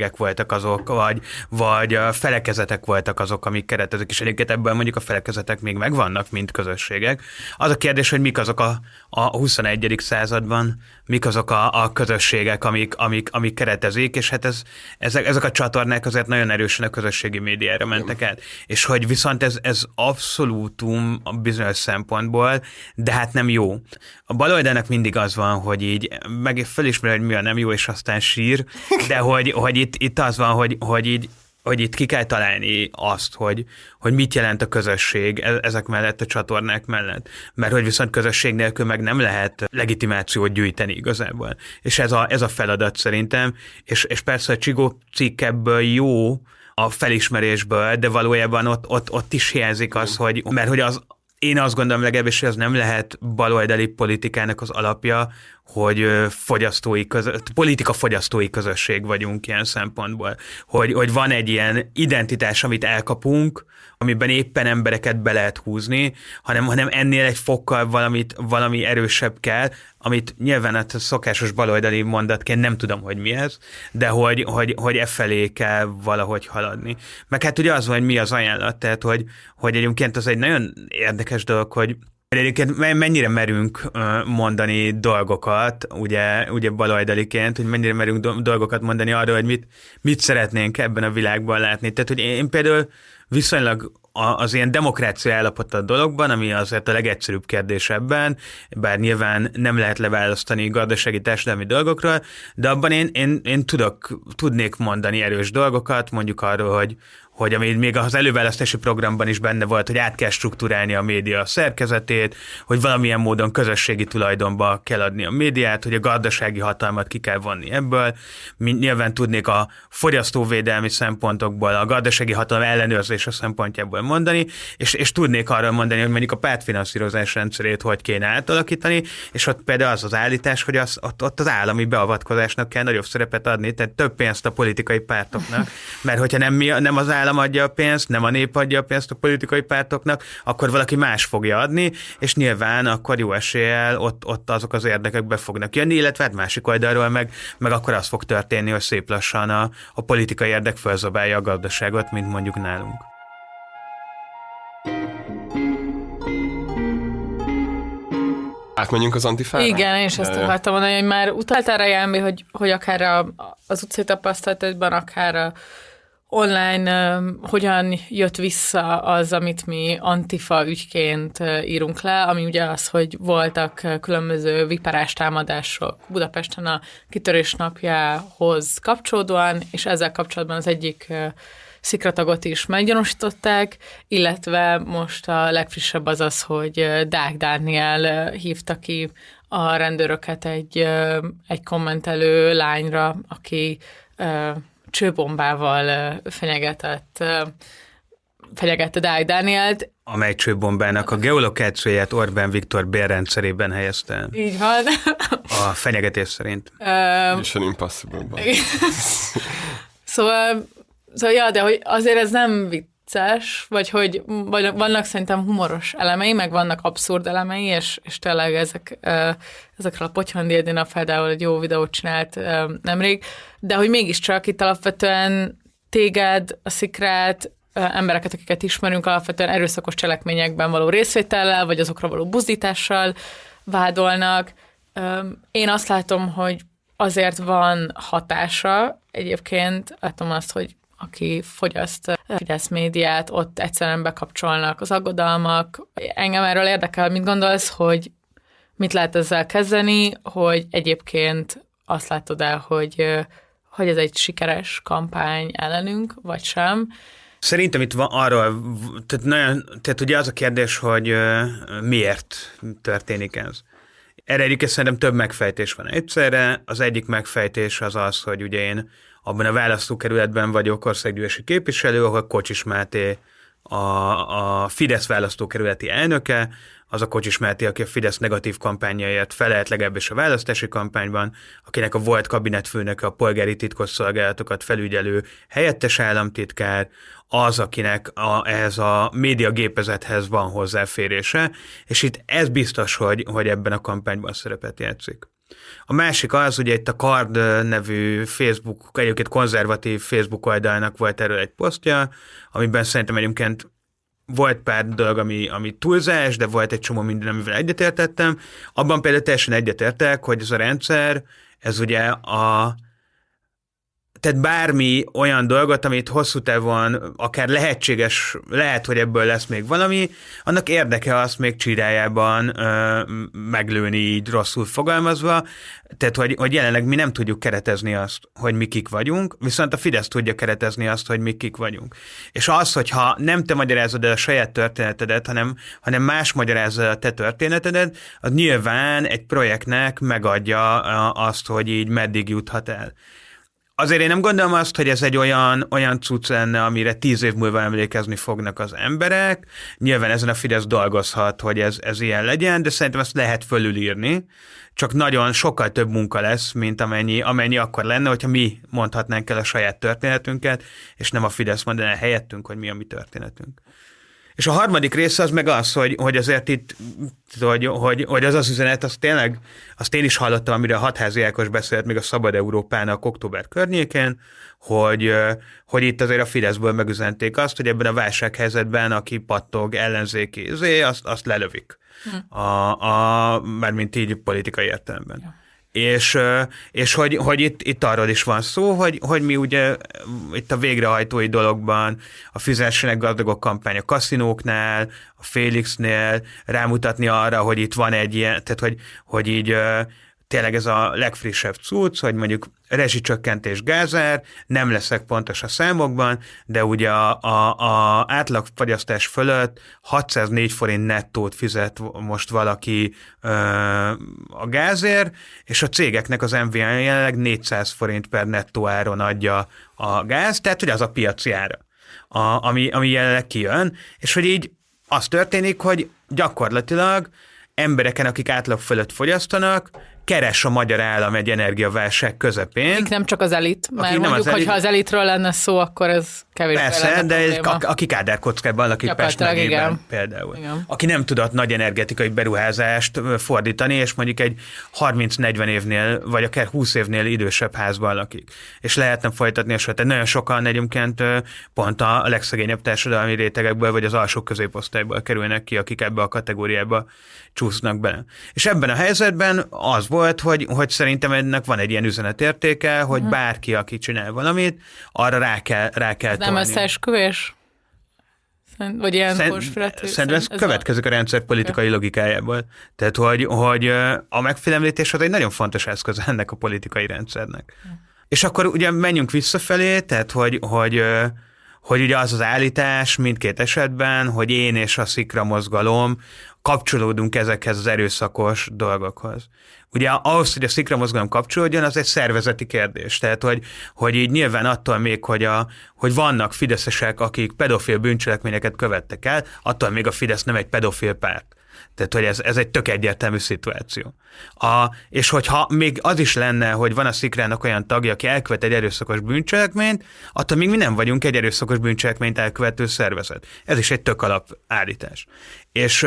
közösségek voltak azok, vagy, vagy felekezetek voltak azok, amik keretezik, és egyébként ebben mondjuk a felekezetek még megvannak, mint közösségek. Az a kérdés, hogy mik azok a, a 21. században, mik azok a, a közösségek, amik, amik, amik keretezik, és hát ez, ezek, ezek a csatornák azért nagyon erősen a közösségi médiára mentek át. És hogy viszont ez, ez abszolútum a bizonyos szempontból, de hát nem jó. A baloldalnak mindig az van, hogy így meg felismeri, hogy mi a nem jó, és aztán sír, de hogy, hogy itt, itt az van, hogy, hogy így hogy itt ki kell találni azt, hogy, hogy mit jelent a közösség e- ezek mellett, a csatornák mellett. Mert hogy viszont közösség nélkül meg nem lehet legitimációt gyűjteni igazából. És ez a, ez a feladat szerintem, és, és persze a Csigó cikk ebből jó, a felismerésből, de valójában ott, ott, ott is hiányzik az, hogy, mert hogy az, én azt gondolom legalábbis, hogy az nem lehet baloldali politikának az alapja, hogy fogyasztói közö, politika fogyasztói közösség vagyunk ilyen szempontból. Hogy, hogy van egy ilyen identitás, amit elkapunk, amiben éppen embereket be lehet húzni, hanem, hanem ennél egy fokkal valamit, valami erősebb kell, amit nyilván a szokásos baloldali mondatként nem tudom, hogy mi ez, de hogy, hogy, hogy e felé kell valahogy haladni. Meg hát ugye az van, hogy mi az ajánlat, tehát hogy, hogy egyébként az egy nagyon érdekes dolog, hogy Egyébként mennyire merünk mondani dolgokat, ugye, ugye baloldaliként, hogy mennyire merünk dolgokat mondani arról, hogy mit, mit szeretnénk ebben a világban látni. Tehát, hogy én például viszonylag az ilyen demokrácia állapota a dologban, ami azért a legegyszerűbb kérdés ebben, bár nyilván nem lehet leválasztani gazdasági társadalmi dolgokról, de abban én, én, én tudok, tudnék mondani erős dolgokat, mondjuk arról, hogy, hogy ami még az előválasztási programban is benne volt, hogy át kell struktúrálni a média szerkezetét, hogy valamilyen módon közösségi tulajdonba kell adni a médiát, hogy a gazdasági hatalmat ki kell vonni ebből. Nyilván tudnék a fogyasztóvédelmi szempontokból, a gazdasági hatalom ellenőrzése szempontjából mondani, és, és tudnék arra mondani, hogy mondjuk a pártfinanszírozás rendszerét hogy kéne átalakítani, és ott például az az állítás, hogy az, ott, ott az állami beavatkozásnak kell nagyobb szerepet adni, tehát több pénzt a politikai pártoknak, mert hogyha nem, mi, nem az állam adja a pénzt, nem a nép adja a pénzt a politikai pártoknak, akkor valaki más fogja adni, és nyilván akkor jó eséllyel ott, ott azok az érdekek be fognak jönni, illetve hát másik oldalról meg, meg akkor az fog történni, hogy szép lassan a, a politikai érdek felzabálja a gazdaságot, mint mondjuk nálunk. Átmenjünk az antifára? Igen, és ezt akartam mondani, hogy már utaltál rá, Jelmi, hogy, hogy akár a, az utcai tapasztalatban, akár a online hogyan jött vissza az, amit mi antifa ügyként írunk le, ami ugye az, hogy voltak különböző viperás támadások Budapesten a kitörés napjához kapcsolódóan, és ezzel kapcsolatban az egyik uh, szikratagot is meggyanúsították, illetve most a legfrissebb az az, hogy Dák Dániel hívta ki a rendőröket egy, egy kommentelő lányra, aki csőbombával fenyegetett fenyegette Dák Dánielt. Amely csőbombának a geolokációját Orbán Viktor bérrendszerében helyezte. Így van. A fenyegetés szerint. Mission Impossible. szóval, szóval, ja, de hogy azért ez nem vicces, vagy hogy vagy vannak szerintem humoros elemei, meg vannak abszurd elemei, és, és tényleg ezek, ezekről a Potyhandi Edina például egy jó videót csinált nemrég, de hogy mégiscsak itt alapvetően téged, a szikrát, embereket, akiket ismerünk, alapvetően erőszakos cselekményekben való részvétellel, vagy azokra való buzdítással vádolnak. Én azt látom, hogy azért van hatása, egyébként látom azt, hogy aki fogyaszt Fidesz médiát, ott egyszerűen bekapcsolnak az aggodalmak. Engem erről érdekel, mit gondolsz, hogy mit lehet ezzel kezdeni, hogy egyébként azt látod el, hogy, hogy ez egy sikeres kampány ellenünk, vagy sem. Szerintem itt van arról, tehát, nagyon, tehát ugye az a kérdés, hogy miért történik ez. Erre egyébként szerintem több megfejtés van egyszerre. Az egyik megfejtés az az, hogy ugye én abban a választókerületben vagyok országgyűlési képviselő, ahol Kocsis Máté a, a Fidesz választókerületi elnöke, az a Kocsis Máté, aki a Fidesz negatív kampányáért felelt legalábbis a választási kampányban, akinek a volt kabinetfőnöke a polgári titkosszolgálatokat felügyelő helyettes államtitkár, az, akinek a, ehhez a média gépezethez van hozzáférése, és itt ez biztos, hogy, hogy ebben a kampányban szerepet játszik. A másik az, ugye itt a Card nevű Facebook, egyébként konzervatív Facebook oldalnak volt erről egy posztja, amiben szerintem egyébként volt pár dolog, ami, ami túlzás, de volt egy csomó minden, amivel egyetértettem. Abban például teljesen egyetértek, hogy ez a rendszer, ez ugye a tehát bármi olyan dolgot, amit hosszú távon akár lehetséges, lehet, hogy ebből lesz még valami, annak érdeke azt még csirájában ö, meglőni így rosszul fogalmazva, tehát hogy, hogy jelenleg mi nem tudjuk keretezni azt, hogy mi kik vagyunk, viszont a Fidesz tudja keretezni azt, hogy mi kik vagyunk. És az, hogyha nem te magyarázod el a saját történetedet, hanem, hanem más magyarázza a te történetedet, az nyilván egy projektnek megadja azt, hogy így meddig juthat el azért én nem gondolom azt, hogy ez egy olyan, olyan cucc lenne, amire tíz év múlva emlékezni fognak az emberek. Nyilván ezen a Fidesz dolgozhat, hogy ez, ez ilyen legyen, de szerintem ezt lehet fölülírni. Csak nagyon sokkal több munka lesz, mint amennyi, amennyi akkor lenne, hogyha mi mondhatnánk el a saját történetünket, és nem a Fidesz mondaná helyettünk, hogy mi a mi történetünk. És a harmadik része az meg az, hogy, hogy azért itt, hogy, hogy, hogy az az üzenet, az tényleg, azt én is hallottam, amire a hatházi Ákos beszélt még a Szabad Európának október környékén, hogy, hogy itt azért a Fideszből megüzenték azt, hogy ebben a válsághelyzetben, aki pattog ellenzéki, azt, azt lelövik. Hm. A, a, mármint így politikai értelemben. Ja. És, és hogy, hogy itt, itt arról is van szó, hogy, hogy mi ugye itt a végrehajtói dologban a fizessenek gazdagok kampány a kaszinóknál, a Félixnél rámutatni arra, hogy itt van egy ilyen, tehát hogy, hogy így tényleg ez a legfrissebb cucc, hogy mondjuk rezsicsökkentés gázár, nem leszek pontos a számokban, de ugye a, a, a átlagfagyasztás fölött 604 forint nettót fizet most valaki ö, a gázért, és a cégeknek az MVN jelenleg 400 forint per nettó áron adja a gáz, tehát hogy az a piaci ára, a, ami, ami jelenleg kijön, és hogy így az történik, hogy gyakorlatilag embereken, akik átlag fölött fogyasztanak, keres a magyar állam egy energiaválság közepén. Akik nem csak az elit, mert mondjuk, az elit... hogyha az elitről lenne szó, akkor ez kevés Persze, de ez, a, aki kádárkockában aki Pest megyében például. Igen. Aki nem tudott nagy energetikai beruházást fordítani, és mondjuk egy 30-40 évnél, vagy akár 20 évnél idősebb házban lakik. És lehetne folytatni sőt, nagyon sokan egyébként pont a legszegényebb társadalmi rétegekből, vagy az alsó középosztályból kerülnek ki, akik ebbe a kategóriába csúsznak bele. És ebben a helyzetben az volt, hogy, hogy szerintem ennek van egy ilyen üzenetértéke, hogy uh-huh. bárki, aki csinál valamit, arra rá kell, rá kell Nem összeesküvés? Vagy ilyen Szerint, Szerintem ez, ez következik a, rendszer politikai okay. logikájából. Tehát, hogy, hogy a megfélemlítés az egy nagyon fontos eszköz ennek a politikai rendszernek. Uh-huh. És akkor ugye menjünk visszafelé, tehát, hogy, hogy hogy ugye az az állítás mindkét esetben, hogy én és a szikra mozgalom kapcsolódunk ezekhez az erőszakos dolgokhoz. Ugye ahhoz, hogy a szikra mozgalom kapcsolódjon, az egy szervezeti kérdés. Tehát, hogy, hogy így nyilván attól még, hogy, a, hogy vannak fideszesek, akik pedofil bűncselekményeket követtek el, attól még a Fidesz nem egy pedofil párt. Tehát, hogy ez, ez egy tök egyértelmű szituáció. A, és hogyha még az is lenne, hogy van a szikrának olyan tagja, aki elkövet egy erőszakos bűncselekményt, attól még mi nem vagyunk egy erőszakos bűncselekményt elkövető szervezet. Ez is egy tök alap állítás. És,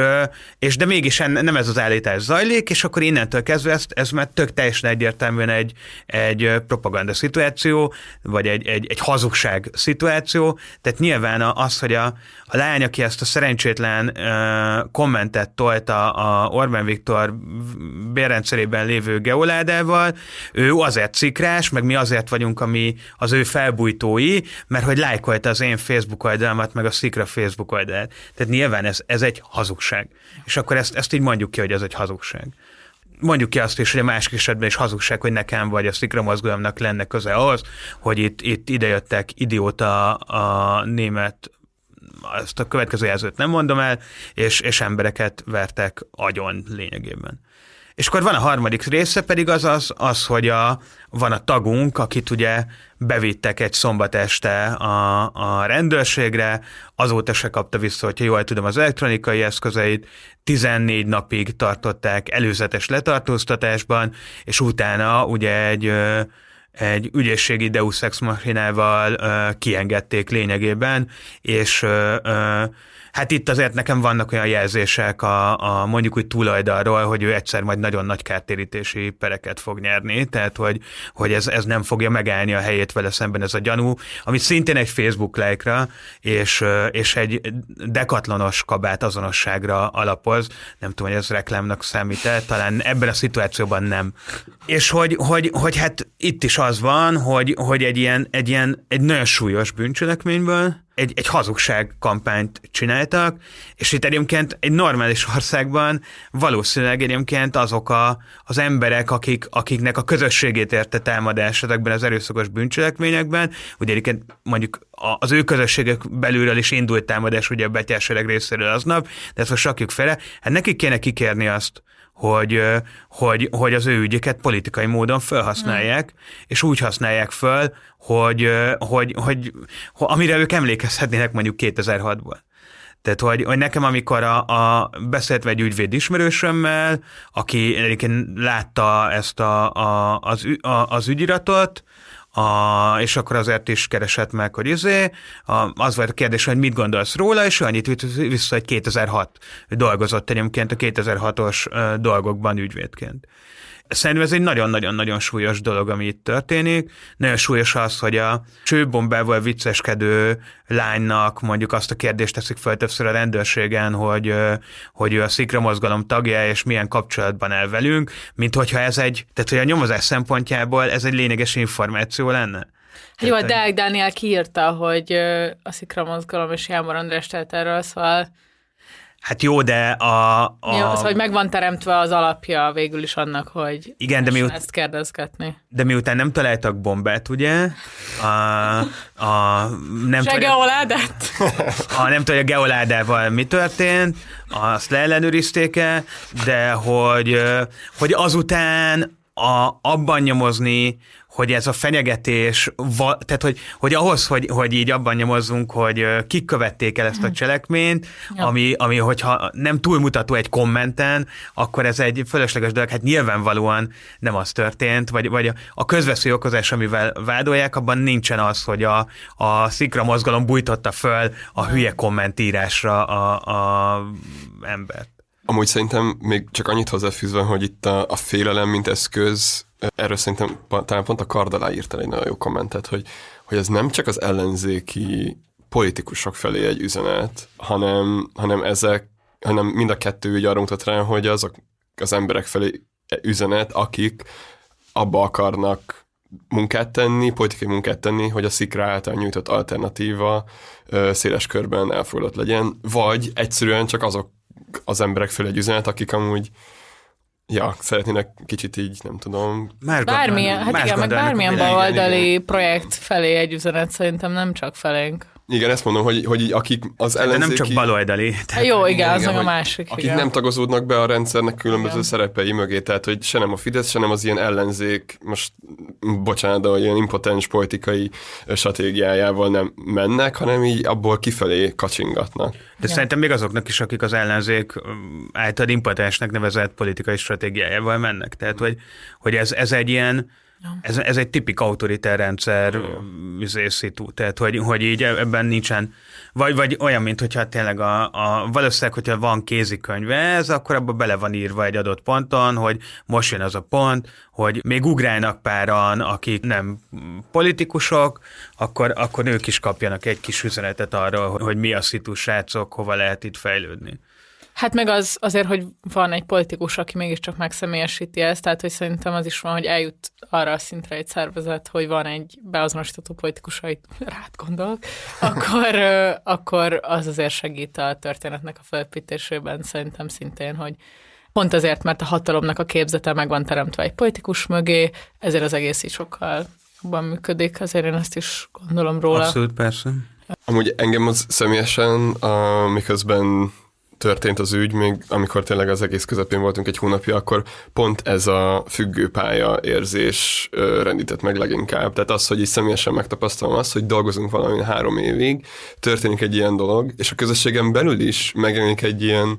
és de mégis nem ez az állítás zajlik, és akkor innentől kezdve ez, ez már tök teljesen egyértelműen egy, egy propaganda szituáció, vagy egy, egy, egy hazugság szituáció. Tehát nyilván az, hogy a, a lány, aki ezt a szerencsétlen kommentet tolta a Orbán Viktor bérrendszerében lévő geoládával, ő azért cikrás, meg mi azért vagyunk, ami az ő felbújtói, mert hogy lájkolta az én Facebook oldalamat, meg a Szikra Facebook oldalát. Tehát nyilván ez, ez egy hazugság. És akkor ezt, ezt így mondjuk ki, hogy ez egy hazugság. Mondjuk ki azt is, hogy a másik esetben is hazugság, hogy nekem vagy a szikra mozgalomnak lenne köze ahhoz, hogy itt, itt idejöttek idióta a német azt a következő jelzőt nem mondom el, és, és embereket vertek agyon lényegében. És akkor van a harmadik része pedig az, az, az hogy a, van a tagunk, akit ugye bevittek egy szombat este a, a rendőrségre, azóta se kapta vissza, hogyha jól tudom, az elektronikai eszközeit, 14 napig tartották előzetes letartóztatásban, és utána ugye egy egy ügyességi Deus Ex Machinával kiengedték lényegében, és uh, uh, Hát itt azért nekem vannak olyan jelzések a, a mondjuk úgy túloldalról, hogy ő egyszer majd nagyon nagy kártérítési pereket fog nyerni, tehát hogy, hogy ez, ez nem fogja megállni a helyét vele szemben ez a gyanú, ami szintén egy Facebook like és, és egy dekatlonos kabát azonosságra alapoz. Nem tudom, hogy ez reklámnak számít-e, talán ebben a szituációban nem. És hogy, hogy, hogy hát itt is az van, hogy, hogy egy ilyen, egy ilyen egy nagyon súlyos bűncselekményből egy, egy hazugság kampányt csináltak, és itt egyébként egy normális országban valószínűleg egyébként azok a, az emberek, akik, akiknek a közösségét érte támadás ezekben az erőszakos bűncselekményekben, ugye egyébként mondjuk az ő közösségek belülről is indult támadás ugye a betyársereg részéről aznap, de ezt most rakjuk fele, hát nekik kéne kikérni azt, hogy, hogy, hogy az ő ügyeket politikai módon felhasználják, hmm. és úgy használják föl, hogy, hogy, hogy, hogy amire ők emlékezhetnének mondjuk 2006-ból. Tehát, hogy, hogy nekem, amikor a, a beszélt egy ügyvéd ismerősömmel, aki egyébként látta ezt a, a, az, a, az ügyiratot, a, és akkor azért is keresett meg, hogy izé, a, az volt a kérdés, hogy mit gondolsz róla, és annyit vissza, hogy 2006 dolgozott egyébként a 2006-os dolgokban ügyvédként. Szerintem ez egy nagyon-nagyon-nagyon súlyos dolog, ami itt történik. Nagyon súlyos az, hogy a csőbombával vicceskedő lánynak mondjuk azt a kérdést teszik fel többször a rendőrségen, hogy, hogy ő a szikra mozgalom tagja, és milyen kapcsolatban el velünk, mint hogyha ez egy, tehát hogy a nyomozás szempontjából ez egy lényeges információ lenne. Hát jó, a Deák Dániel kiírta, hogy a szikra mozgalom és Jámor András telt erről, szóval Hát jó, de a... a... Jó, az, hogy meg van teremtve az alapja végül is annak, hogy Igen, de miut... ezt kérdezgetni. De miután nem találtak bombát, ugye? A, a, nem Se geoládát? A, nem tudja, geoládával mi történt, azt leellenőrizték-e, de hogy, hogy azután a, abban nyomozni, hogy ez a fenyegetés, va, tehát hogy, hogy ahhoz, hogy, hogy így abban nyomozzunk, hogy kik követték el ezt a mhm. cselekményt, ja. ami, ami hogyha nem túlmutató egy kommenten, akkor ez egy fölösleges dolog, hát nyilvánvalóan nem az történt, vagy, vagy a közvesző okozás, amivel vádolják, abban nincsen az, hogy a, a szikra mozgalom bújtotta föl a hülye kommentírásra a, a embert. Amúgy szerintem még csak annyit hozzáfűzve, hogy itt a, a félelem, mint eszköz, erről szerintem talán pont a Kardalá írta egy nagyon jó kommentet, hogy, hogy ez nem csak az ellenzéki politikusok felé egy üzenet, hanem, hanem ezek, hanem mind a kettő úgy arra mutat rá, hogy azok az emberek felé üzenet, akik abba akarnak munkát tenni, politikai munkát tenni, hogy a szikra által nyújtott alternatíva széles körben elfogadott legyen, vagy egyszerűen csak azok az emberek felé egy üzenet, akik amúgy ja, szeretnének kicsit így, nem tudom. Más bármilyen, hát más igen, meg bármilyen baloldali projekt felé egy üzenet szerintem nem csak felénk. Igen, ezt mondom, hogy, hogy így, akik az ellenzéki... De nem csak baloldali. Tehát... Jó, igen, az igen, a másik. Akik igen. nem tagozódnak be a rendszernek különböző igen. szerepei mögé, tehát hogy se nem a Fidesz, se nem az ilyen ellenzék, most bocsánat, de ilyen impotens politikai stratégiájával nem mennek, hanem így abból kifelé kacsingatnak. De igen. szerintem még azoknak is, akik az ellenzék által impotensnek nevezett politikai stratégiájával mennek. Tehát, hogy, hogy ez, ez egy ilyen ez, ez egy tipik autoritár rendszer szitu, tehát hogy, hogy így ebben nincsen, vagy, vagy olyan, mint hogyha tényleg a, a valószínűleg, hogyha van kézikönyve ez, akkor abban bele van írva egy adott ponton, hogy most jön az a pont, hogy még ugrálnak páran, akik nem politikusok, akkor, akkor ők is kapjanak egy kis üzenetet arra, hogy mi a szitu, srácok, hova lehet itt fejlődni. Hát meg az azért, hogy van egy politikus, aki mégiscsak megszemélyesíti ezt, tehát hogy szerintem az is van, hogy eljut arra a szintre egy szervezet, hogy van egy beazonosítható politikus, amit rád gondolok, akkor, akkor az azért segít a történetnek a felépítésében szerintem szintén, hogy pont azért, mert a hatalomnak a képzete meg van teremtve egy politikus mögé, ezért az egész így sokkal jobban működik, azért én azt is gondolom róla. Abszolút, persze. Amúgy engem az személyesen, a, miközben történt az ügy, még amikor tényleg az egész közepén voltunk egy hónapja, akkor pont ez a függőpálya érzés rendített meg leginkább. Tehát az, hogy így személyesen megtapasztalom azt, hogy dolgozunk valami három évig, történik egy ilyen dolog, és a közösségen belül is megjelenik egy ilyen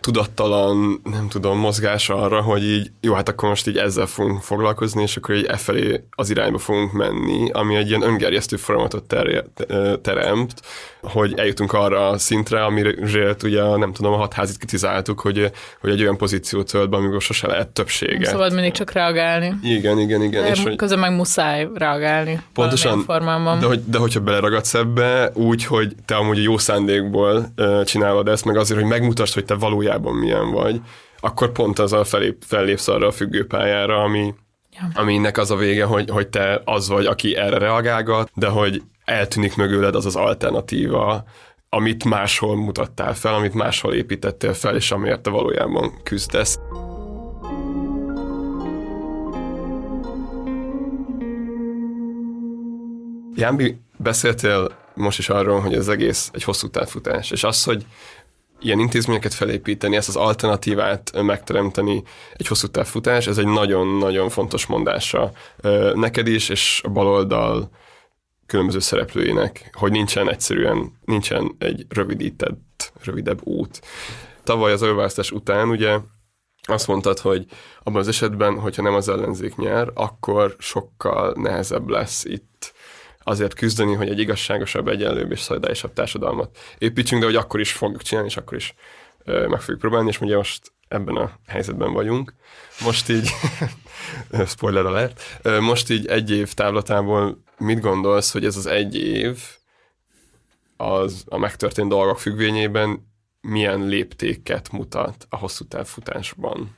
tudattalan, nem tudom, mozgás arra, hogy így, jó, hát akkor most így ezzel fogunk foglalkozni, és akkor így e felé az irányba fogunk menni, ami egy ilyen öngerjesztő folyamatot ter- teremt, hogy eljutunk arra a szintre, amire ugye nem tudom, a hatházit kritizáltuk, hogy, hogy egy olyan pozíciót tölt be, amikor sose lehet többséget. Nem szabad mindig csak reagálni. Igen, igen, igen. De és hogy közben meg muszáj reagálni. Pontosan, formában. De, hogy, de hogyha beleragadsz ebbe, úgy, hogy te amúgy jó szándékból csinálod ezt, meg azért, hogy megmutasd, hogy te valójában milyen vagy, akkor pont az a felép, fellépsz arra a függőpályára, ami, ja. aminek az a vége, hogy, hogy te az vagy, aki erre reagálgat, de hogy eltűnik mögőled az az alternatíva, amit máshol mutattál fel, amit máshol építettél fel, és amiért te valójában küzdesz. Jámbi, beszéltél most is arról, hogy az egész egy hosszú távfutás, és az, hogy ilyen intézményeket felépíteni, ezt az alternatívát megteremteni egy hosszú távfutás, ez egy nagyon-nagyon fontos mondása neked is, és a baloldal különböző szereplőinek, hogy nincsen egyszerűen, nincsen egy rövidített, rövidebb út. Tavaly az előválasztás után ugye azt mondtad, hogy abban az esetben, hogyha nem az ellenzék nyer, akkor sokkal nehezebb lesz itt azért küzdeni, hogy egy igazságosabb, egyenlőbb és szolidárisabb társadalmat építsünk, de hogy akkor is fogjuk csinálni, és akkor is meg fogjuk próbálni, és ugye most ebben a helyzetben vagyunk. Most így, spoiler alert, most így egy év távlatából mit gondolsz, hogy ez az egy év az a megtörtént dolgok függvényében milyen léptéket mutat a hosszú távfutásban?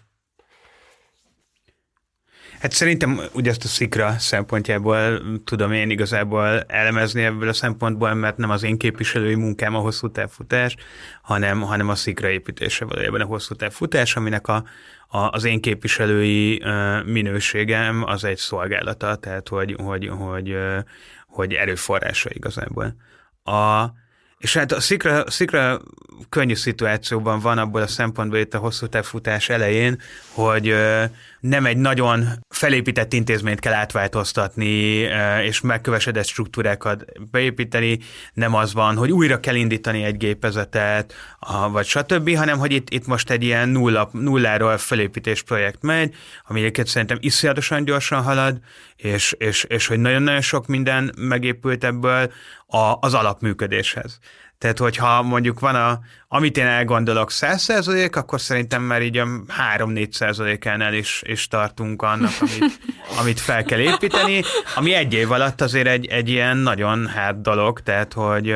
Hát szerintem ugye ezt a szikra szempontjából tudom én igazából elemezni ebből a szempontból, mert nem az én képviselői munkám a hosszú távfutás, hanem, hanem a szikra építése valójában a hosszú távfutás, aminek a, a, az én képviselői minőségem az egy szolgálata, tehát hogy, hogy, hogy, uh, hogy erőforrása igazából. A, és hát a szikra, szikra könnyű szituációban van abból a szempontból itt a hosszú távfutás elején, hogy nem egy nagyon felépített intézményt kell átváltoztatni, és megkövesedett struktúrákat beépíteni, nem az van, hogy újra kell indítani egy gépezetet, vagy stb., hanem hogy itt, itt most egy ilyen nulla, nulláról felépítés projekt megy, ami egyébként szerintem iszonyatosan gyorsan halad, és, és, és hogy nagyon-nagyon sok minden megépült ebből a, az alapműködéshez. Tehát, hogyha mondjuk van a, amit én elgondolok 100 akkor szerintem már így a 3-4 százalékánál is, is tartunk annak, amit, amit fel kell építeni, ami egy év alatt azért egy, egy ilyen nagyon hát dolog, tehát, hogy,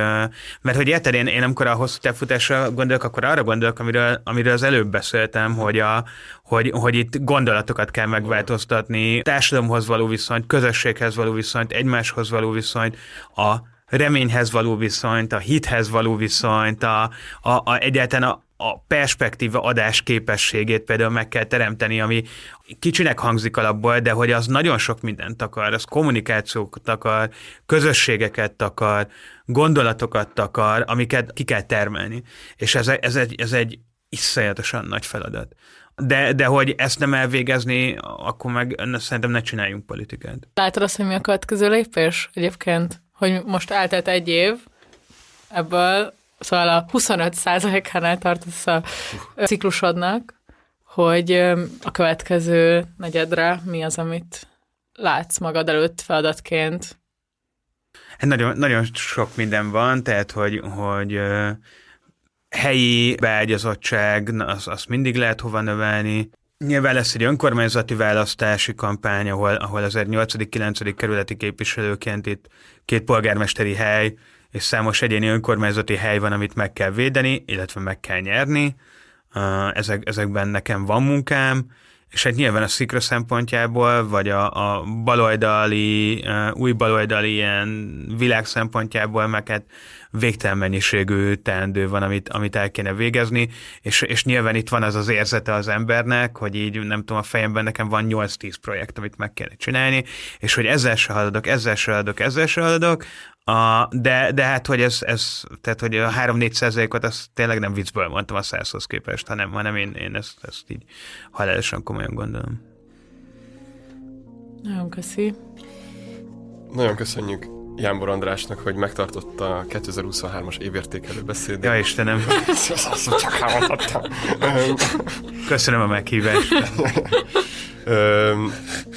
mert hogy érted, én, én amikor a hosszú távfutásra gondolok, akkor arra gondolok, amiről, amiről az előbb beszéltem, hogy, a, hogy, hogy itt gondolatokat kell megváltoztatni, társadalomhoz való viszonyt, közösséghez való viszonyt, egymáshoz való viszonyt, a reményhez való viszonyt, a hithez való viszonyt, a, a, a egyáltalán a, a perspektíva adás képességét például meg kell teremteni, ami kicsinek hangzik alapból, de hogy az nagyon sok mindent akar, az kommunikációkat akar, közösségeket akar, gondolatokat akar, amiket ki kell termelni. És ez, ez, egy, ez egy iszonyatosan nagy feladat. De, de hogy ezt nem elvégezni, akkor meg szerintem ne csináljunk politikát. Látod azt, hogy mi a következő lépés egyébként? Hogy most eltelt egy év, ebből szóval a 25 százalékánál tartasz a ciklusodnak, hogy a következő negyedre mi az, amit látsz magad előtt feladatként? Hát nagyon, nagyon sok minden van, tehát hogy, hogy helyi beágyazottság, azt az mindig lehet hova növelni. Nyilván lesz egy önkormányzati választási kampány, ahol, ahol az 8.-9. kerületi képviselőként itt két polgármesteri hely és számos egyéni önkormányzati hely van, amit meg kell védeni, illetve meg kell nyerni. Ezek, ezekben nekem van munkám, és hát nyilván a szikra szempontjából, vagy a, a baloldali, új baloldali ilyen világ szempontjából, meg hát végtelen mennyiségű teendő van, amit, amit el kéne végezni, és, és nyilván itt van az az érzete az embernek, hogy így nem tudom, a fejemben nekem van 8-10 projekt, amit meg kéne csinálni, és hogy ezzel se haladok, ezzel se haladok, ezzel se haladok, a, de, de hát, hogy ez, ez tehát, hogy a 3-4 százalékot, azt tényleg nem viccből mondtam a 100-hoz képest, hanem, hanem én, én ezt, ezt így halálosan komolyan gondolom. Nagyon köszi. Nagyon köszönjük. Jánbor Andrásnak, hogy megtartotta a 2023-as évértékelő beszédét. Ja, Istenem, Azt csak hallottam. köszönöm a meghívást.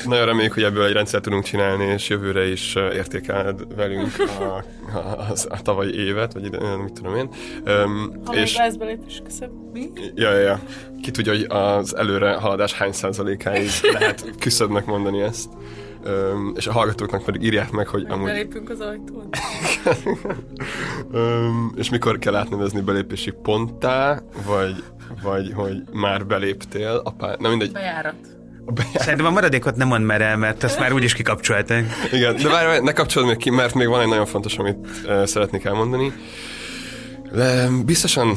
Nagyon reméljük, hogy ebből egy rendszert tudunk csinálni, és jövőre is értékeled velünk a, a, a, a tavalyi évet, vagy ide, mit tudom én. Öm, Ha és, még lesz belépés, köszönöm. Mi? ja, ja, ja. Ki tudja, hogy az előre haladás hány százalékáig lehet küszöbnek mondani ezt. Öm, és a hallgatóknak pedig írják meg, hogy amúgy... Belépünk az ajtón. Öm, és mikor kell átnevezni belépési ponttá, vagy, vagy hogy már beléptél a pár... Na mindegy. Bejárat. A bejár... Szerintem a maradékot nem mond már el, mert azt már úgyis kikapcsolták. Igen, de várj, ne kapcsolod még ki, mert még van egy nagyon fontos, amit uh, szeretnék elmondani. Le, biztosan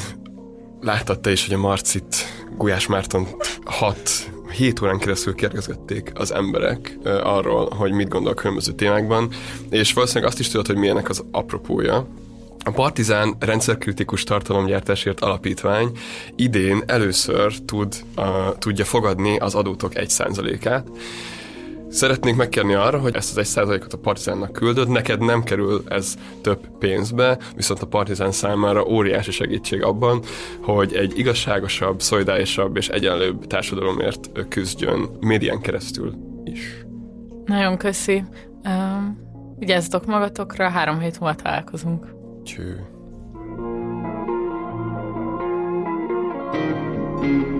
láttad te is, hogy a Marcit, Gulyás Márton 6 7 órán keresztül kérdezgették az emberek arról, hogy mit gondol különböző témákban, és valószínűleg azt is tudod, hogy milyenek az apropója. A Partizán rendszerkritikus tartalomgyártásért alapítvány idén először tud, uh, tudja fogadni az adótok 1%-át, Szeretnénk megkérni arra, hogy ezt az egy százalékot a Partizánnak küldöd, neked nem kerül ez több pénzbe, viszont a Partizán számára óriási segítség abban, hogy egy igazságosabb, szolidárisabb és egyenlőbb társadalomért küzdjön médián keresztül is. Nagyon köszi. Um, vigyázzatok magatokra, három hét múlva találkozunk. Cső. thank you